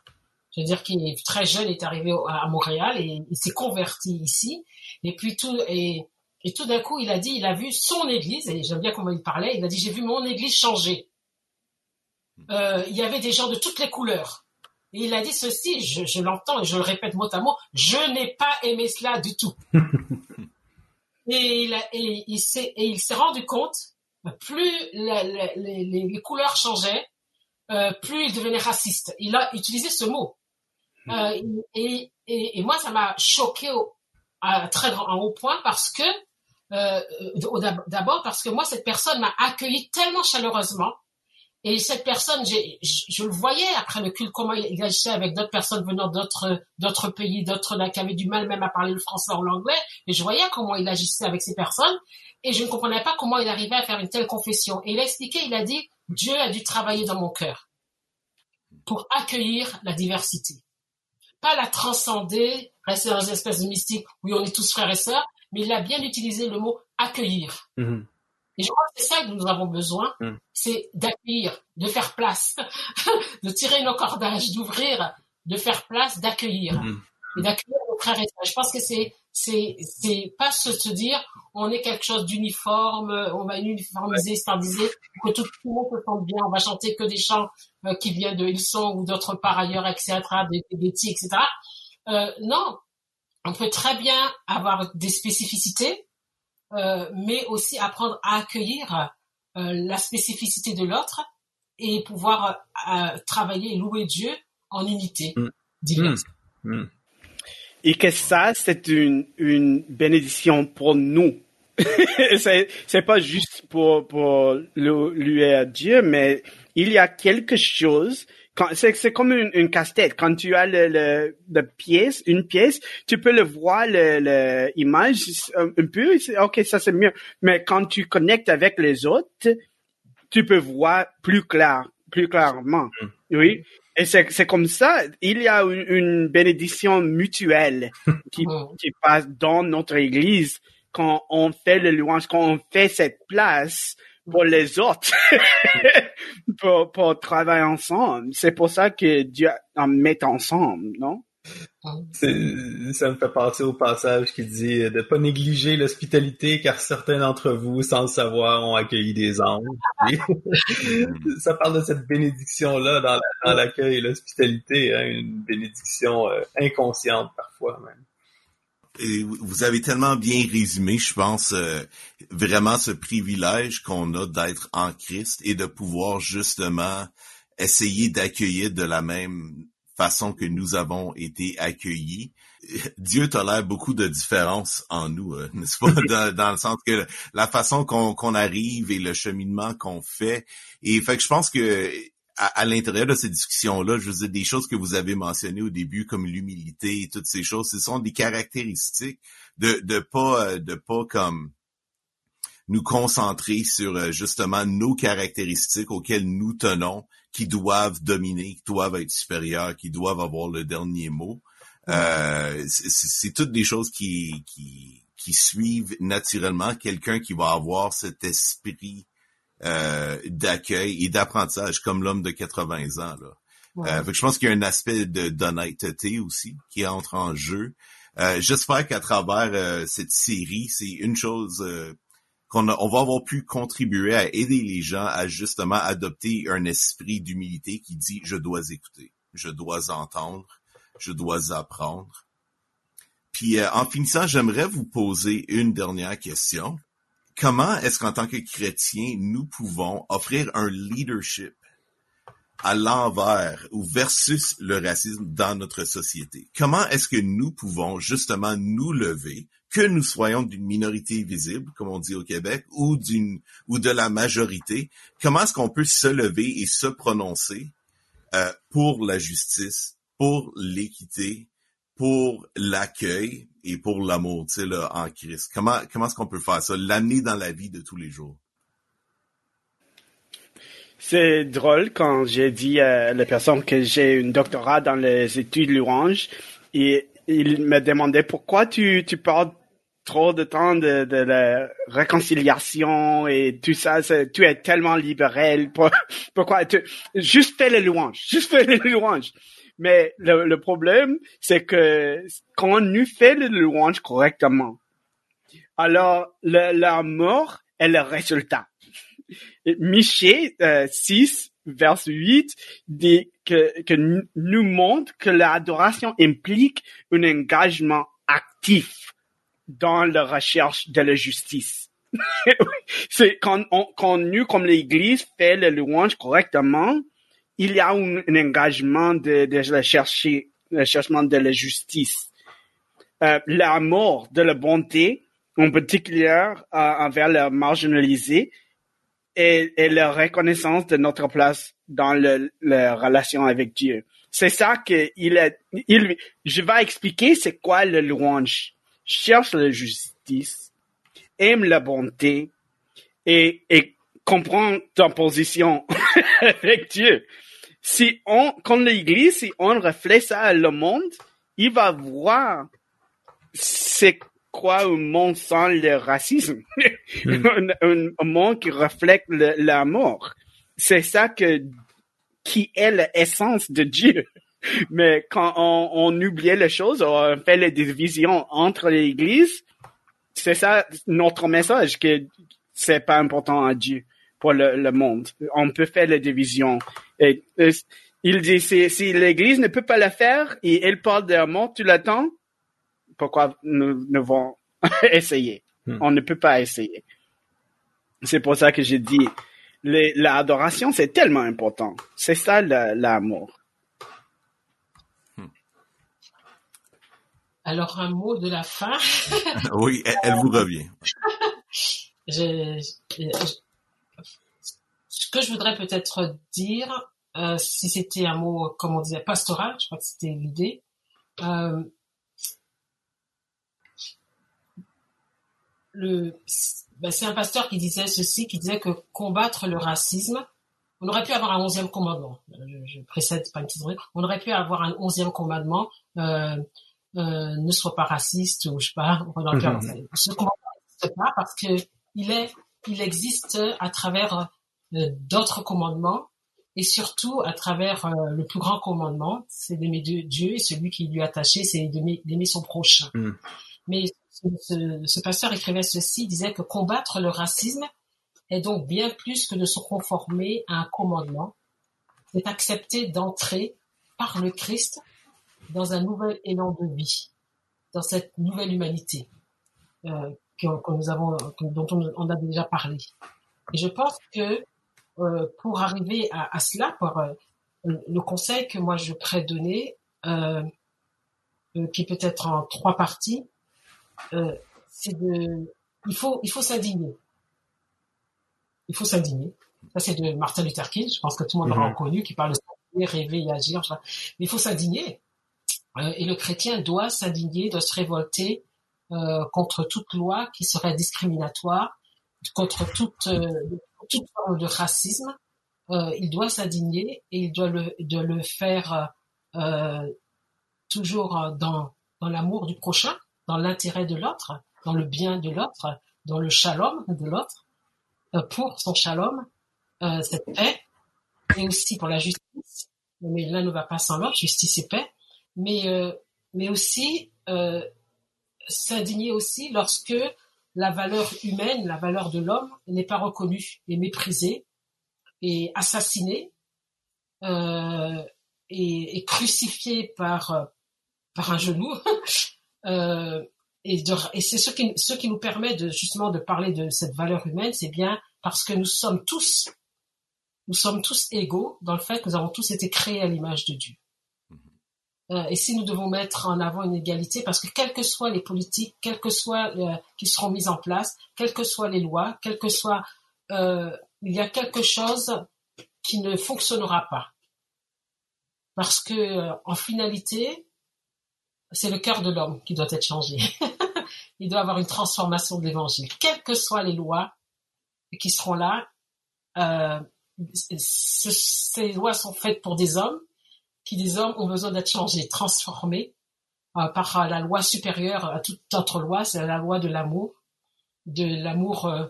[SPEAKER 1] Je veux dire qu'il est très jeune, est arrivé à Montréal et il s'est converti ici. Et puis tout et et tout d'un coup, il a dit, il a vu son église, et j'aime bien comment il parlait, il a dit, j'ai vu mon église changer. Euh, il y avait des gens de toutes les couleurs. Et il a dit ceci, je, l'entends et je le répète mot à mot, je n'ai pas aimé cela du tout. <laughs> et il, et il s'est rendu compte, plus les, couleurs changeaient, euh, plus il devenait raciste. Il a utilisé ce mot. Euh, et, et, moi, ça m'a choqué au, à très grand, haut point parce que, d'abord parce que moi, cette personne m'a accueilli tellement chaleureusement et cette personne, je le voyais après le culte, comment il agissait avec d'autres personnes venant d'autres d'autres pays, d'autres qui avaient du mal même à parler le français ou l'anglais. Et je voyais comment il agissait avec ces personnes. Et je ne comprenais pas comment il arrivait à faire une telle confession. Et il a expliqué, il a dit, Dieu a dû travailler dans mon cœur pour accueillir la diversité. Pas la transcender, rester dans une espèce de mystique où on est tous frères et sœurs, mais il a bien utilisé le mot accueillir. Mm-hmm. Et je crois que c'est ça que nous avons besoin, mm. c'est d'accueillir, de faire place, <laughs> de tirer nos cordages, d'ouvrir, de faire place, d'accueillir. Mm. Et d'accueillir nos frères et sœurs. Je pense que c'est, c'est, c'est pas se, se dire, on est quelque chose d'uniforme, on va uniformiser, standardiser, que tout, le monde se sente bien, on va chanter que des chants euh, qui viennent de Hillsong ou d'autres par ailleurs, etc., des, des etc. Euh, non, on peut très bien avoir des spécificités, euh, mais aussi apprendre à accueillir la spécificité de l'autre et pouvoir travailler et louer Dieu en unité mm. diverse. Mm.
[SPEAKER 2] Et que ça, c'est une, une bénédiction pour nous. <laughs> c'est, c'est pas juste pour, pour louer à Dieu, mais il y a quelque chose c'est comme une, une casse-tête. Quand tu as le, le, pièce, une pièce, tu peux le voir l'image un, peu. Ok, ça c'est mieux. Mais quand tu connectes avec les autres, tu peux voir plus clair, plus clairement. Mm. Oui. Et c'est comme ça. Il y a une, une bénédiction mutuelle <laughs> qui, mm. qui passe dans notre Église quand on fait le louange, quand on fait cette place pour les autres, <laughs> pour, pour travailler ensemble. C'est pour ça que Dieu en met ensemble, non?
[SPEAKER 4] Ça me fait penser au passage qui dit de ne pas négliger l'hospitalité car certains d'entre vous, sans le savoir, ont accueilli des anges. <laughs> ça parle de cette bénédiction-là dans l'accueil et l'hospitalité, hein, une bénédiction euh, inconsciente parfois même
[SPEAKER 3] vous avez tellement bien résumé, je pense, euh, vraiment ce privilège qu'on a d'être en Christ et de pouvoir justement essayer d'accueillir de la même façon que nous avons été accueillis. Dieu tolère beaucoup de différences en nous, euh, n'est-ce pas? <laughs> Dans, le sens que la façon qu'on arrive et le cheminement qu'on fait. Et fait que je pense que à, l'intérieur de ces discussions-là, je veux dire, des choses que vous avez mentionnées au début, comme l'humilité et toutes ces choses, ce sont des caractéristiques de, de pas, euh, de pas comme nous concentrer sur euh, justement nos caractéristiques auxquelles nous tenons, qui doivent dominer, qui doivent être supérieures, qui doivent avoir le dernier mot. Euh, c'est toutes des choses qui, qui, qui suivent naturellement quelqu'un qui va avoir cet esprit euh, d'accueil et d'apprentissage comme l'homme de 80 ans. Là. Euh, je pense qu'il y a un aspect d'honnêteté aussi qui entre en jeu. Euh, J'espère qu'à travers euh, cette série, c'est une chose qu'on on va avoir pu contribuer à aider les gens à justement adopter un esprit d'humilité qui dit je dois écouter, je dois entendre, je dois apprendre. Puis en finissant, j'aimerais vous poser une dernière question comment est-ce qu'en tant que chrétien, nous pouvons offrir un leadership à l'envers ou versus le racisme dans notre société? Comment est-ce que nous pouvons justement nous lever, que nous soyons d'une minorité visible, comme on dit au Québec, ou d'une ou de la majorité? Comment est-ce qu'on peut se lever et se prononcer euh, pour la justice, pour l'équité, pour l'accueil et pour l'amour, tu sais, en Christ? Comment, comment est-ce qu'on peut faire ça, l'amener dans la vie de tous les jours?
[SPEAKER 2] C'est drôle quand j'ai dit à la personne que j'ai un doctorat dans les études louanges et il me demandait pourquoi tu, tu parles trop de temps de, de la réconciliation et tout ça, tu es tellement libéral. <laughs> pourquoi tu, juste fais les louanges, juste fais les louanges. Mais le, le problème, c'est que quand on fait les louanges correctement, alors la mort est le résultat. Michée 6, verset 8, dit que, que nous montre que l'adoration implique un engagement actif dans la recherche de la justice. <laughs> c'est quand, quand nous, comme l'Église, fait le louange correctement, il y a un, engagement de, de la chercher, le cherchement de la justice. Euh, l'amour de la bonté, en particulier euh, envers les marginalisés, et, et la reconnaissance de notre place dans la relation avec Dieu. C'est ça que il est, il, je vais expliquer c'est quoi le louange. Cherche la justice, aime la bonté et, et comprend ta position <laughs> avec Dieu. Si on, quand l'Église, si on reflète ça à le monde, il va voir c'est quoi un monde sans le racisme, hmm. <laughs> un, monde qui reflète l'amour. C'est ça que qui est l'essence de Dieu. <laughs> Mais quand on, on oubliait les choses, on fait les divisions entre les églises, c'est ça notre message que c'est pas important à Dieu pour le, monde. On peut faire les divisions. Et, il dit si, si l'Église ne peut pas le faire et elle parle d'amour tout le temps, pourquoi nous devons <laughs> essayer hmm. On ne peut pas essayer. C'est pour ça que j'ai dit, l'adoration, c'est tellement important. C'est ça l'amour.
[SPEAKER 1] Hmm. Alors, un mot de la fin. <laughs>
[SPEAKER 3] oui, elle, vous revient. <laughs>
[SPEAKER 1] ce que je voudrais peut-être dire, euh, si c'était un mot, comme on disait, pastoral, je crois que c'était l'idée, euh, le, ben, c'est un pasteur qui disait ceci, qui disait que combattre le racisme, on aurait pu avoir un onzième commandement. Je, précède pas une petite On aurait pu avoir un onzième commandement, euh, euh, ne sois pas raciste ou je sais pas. Mmh. Ce commandement n'existe pas parce que il est, il existe à travers euh, d'autres commandements et surtout à travers euh, le plus grand commandement, c'est d'aimer Dieu et celui qui lui est attaché, c'est d'aimer son prochain. Mmh. Mais ce, pasteur écrivait ceci, disait que combattre le racisme est donc bien plus que de se conformer à un commandement, c'est accepter d'entrer par le Christ dans un nouvel élan de vie, dans cette nouvelle humanité euh, que, nous avons, dont on, a déjà parlé. Et je pense que euh, pour arriver à, cela, euh, le conseil que moi je pourrais donner, qui peut être en trois parties, euh, c'est de, il faut, il faut s'indigner. Il faut s'indigner. Ça, c'est de Martin Luther King. Je pense que tout le monde l'aura mhm. reconnu, qui parle de s'indigner, rêver et agir. Mais il faut s'indigner. Euh, et le chrétien doit s'indigner, doit se révolter euh, contre toute loi qui serait discriminatoire, contre toute, toute forme de racisme. Il doit s'indigner et il doit le, de le faire toujours dans, dans l'amour du prochain, dans l'intérêt de l'autre, dans le bien de l'autre, dans le shalom de l'autre, euh, pour son shalom, euh, cette paix, et aussi pour la justice. Mais l'un ne va pas sans l'autre, justice et paix. Mais euh, mais aussi s'indigner aussi lorsque la valeur humaine, la valeur de l'homme n'est pas reconnue, et méprisée, et assassinée, et, et crucifiée par par un genou <laughs> Euh, et, et c'est ce qui, ce qui nous permet de justement de parler de cette valeur humaine, c'est bien parce que nous sommes tous, nous sommes tous égaux dans le fait que nous avons tous été créés à l'image de Dieu. Mm-hmm. Euh, et si nous devons mettre en avant une égalité, parce que quelles que soient les politiques, quelles que soient euh, qui seront mises en place, quelles que soient les lois, quelles que soient, euh, il y a quelque chose qui ne fonctionnera pas, parce que euh, en finalité, c'est le cœur de l'homme qui doit être changé. <laughs> Il doit avoir une transformation de l'évangile. Quelles que soient les lois qui seront là, euh, ces lois sont faites pour des hommes, qui des hommes ont besoin d'être changés, transformés euh, par la loi supérieure à toute autre loi, c'est la loi de l'amour, de l'amour euh,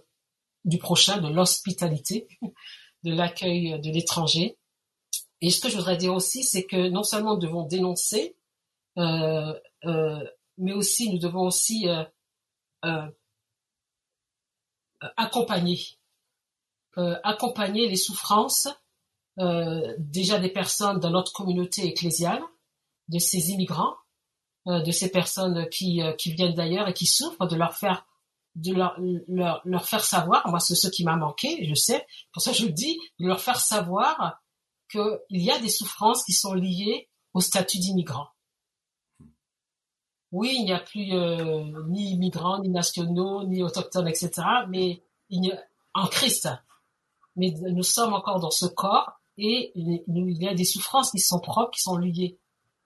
[SPEAKER 1] du prochain, de l'hospitalité, <laughs> de l'accueil de l'étranger. Et ce que je voudrais dire aussi, c'est que non seulement nous devons dénoncer, mais aussi nous devons aussi accompagner, accompagner les souffrances déjà des personnes dans notre communauté ecclésiale, de ces immigrants, euh, de ces personnes qui, euh, viennent d'ailleurs et qui souffrent, de leur faire de leur, leur faire savoir, moi c'est ce qui m'a manqué, je sais, pour ça je le dis, de leur faire savoir qu'il y a des souffrances qui sont liées au statut d'immigrant. Oui, il n'y a plus euh, ni immigrants, ni nationaux, ni autochtones, etc. Mais il y a, en Christ. Mais nous sommes encore dans ce corps et il y a des souffrances qui sont propres, qui sont liées.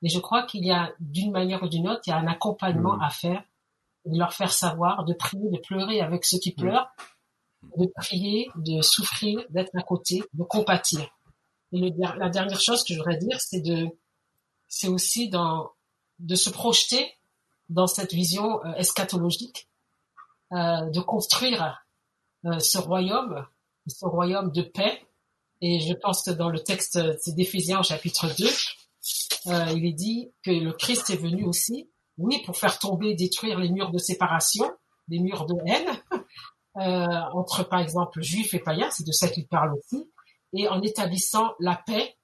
[SPEAKER 1] Mais je crois qu'il y a, d'une manière ou d'une autre, il y a un accompagnement mm. à faire, de leur faire savoir, de prier, de pleurer avec ceux qui mm. pleurent, de prier, de souffrir, d'être à côté, de compatir. Et la dernière chose que je voudrais dire, c'est de, c'est aussi dans, de se projeter dans cette vision euh, eschatologique, euh, de construire euh, ce royaume, ce royaume de paix. Et je pense que dans le texte d'Éphésiens chapitre 2, euh, il est dit que le Christ est venu aussi, oui, pour faire tomber, détruire les murs de séparation, les murs de haine, <laughs> entre par exemple juifs et païens, c'est de ça qu'il parle aussi, et en établissant la paix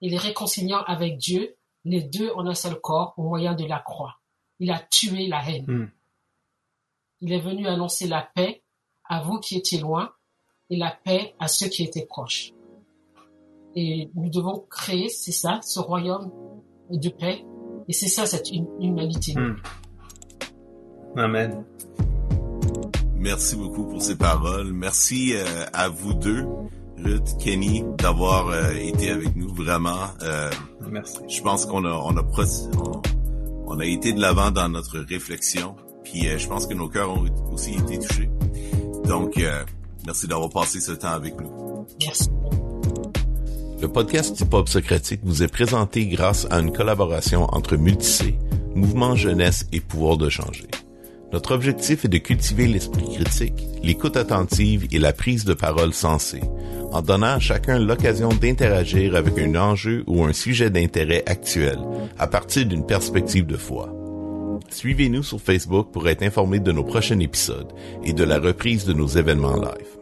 [SPEAKER 1] et les réconciliant avec Dieu, les deux en un seul corps au moyen de la croix. Il a tué la haine. Hmm. Il est venu annoncer la paix à vous qui étiez loin et la paix à ceux qui étaient proches. Et nous devons créer, c'est ça, ce royaume de paix. Et c'est ça, cette humanité. Hmm.
[SPEAKER 4] Amen.
[SPEAKER 3] Merci beaucoup pour ces paroles. Merci euh, à vous deux, Ruth, Kenny, d'avoir euh, été avec nous. Vraiment. Euh,
[SPEAKER 4] Merci.
[SPEAKER 3] Je pense qu'on a, on a, on, a été de l'avant dans notre réflexion. Puis je pense que nos cœurs ont aussi été touchés. Donc, merci d'avoir passé ce temps avec nous.
[SPEAKER 1] Merci.
[SPEAKER 3] Le podcast Hip Socratique vous est présenté grâce à une collaboration entre Multicé, Mouvement Jeunesse et Pouvoir de changer. Notre objectif est de cultiver l'esprit critique, l'écoute attentive et la prise de parole sensée, en donnant à chacun l'occasion d'interagir avec un enjeu ou un sujet d'intérêt actuel, à partir d'une perspective de foi. Suivez-nous sur Facebook pour être informé de nos prochains épisodes et de la reprise de nos événements live.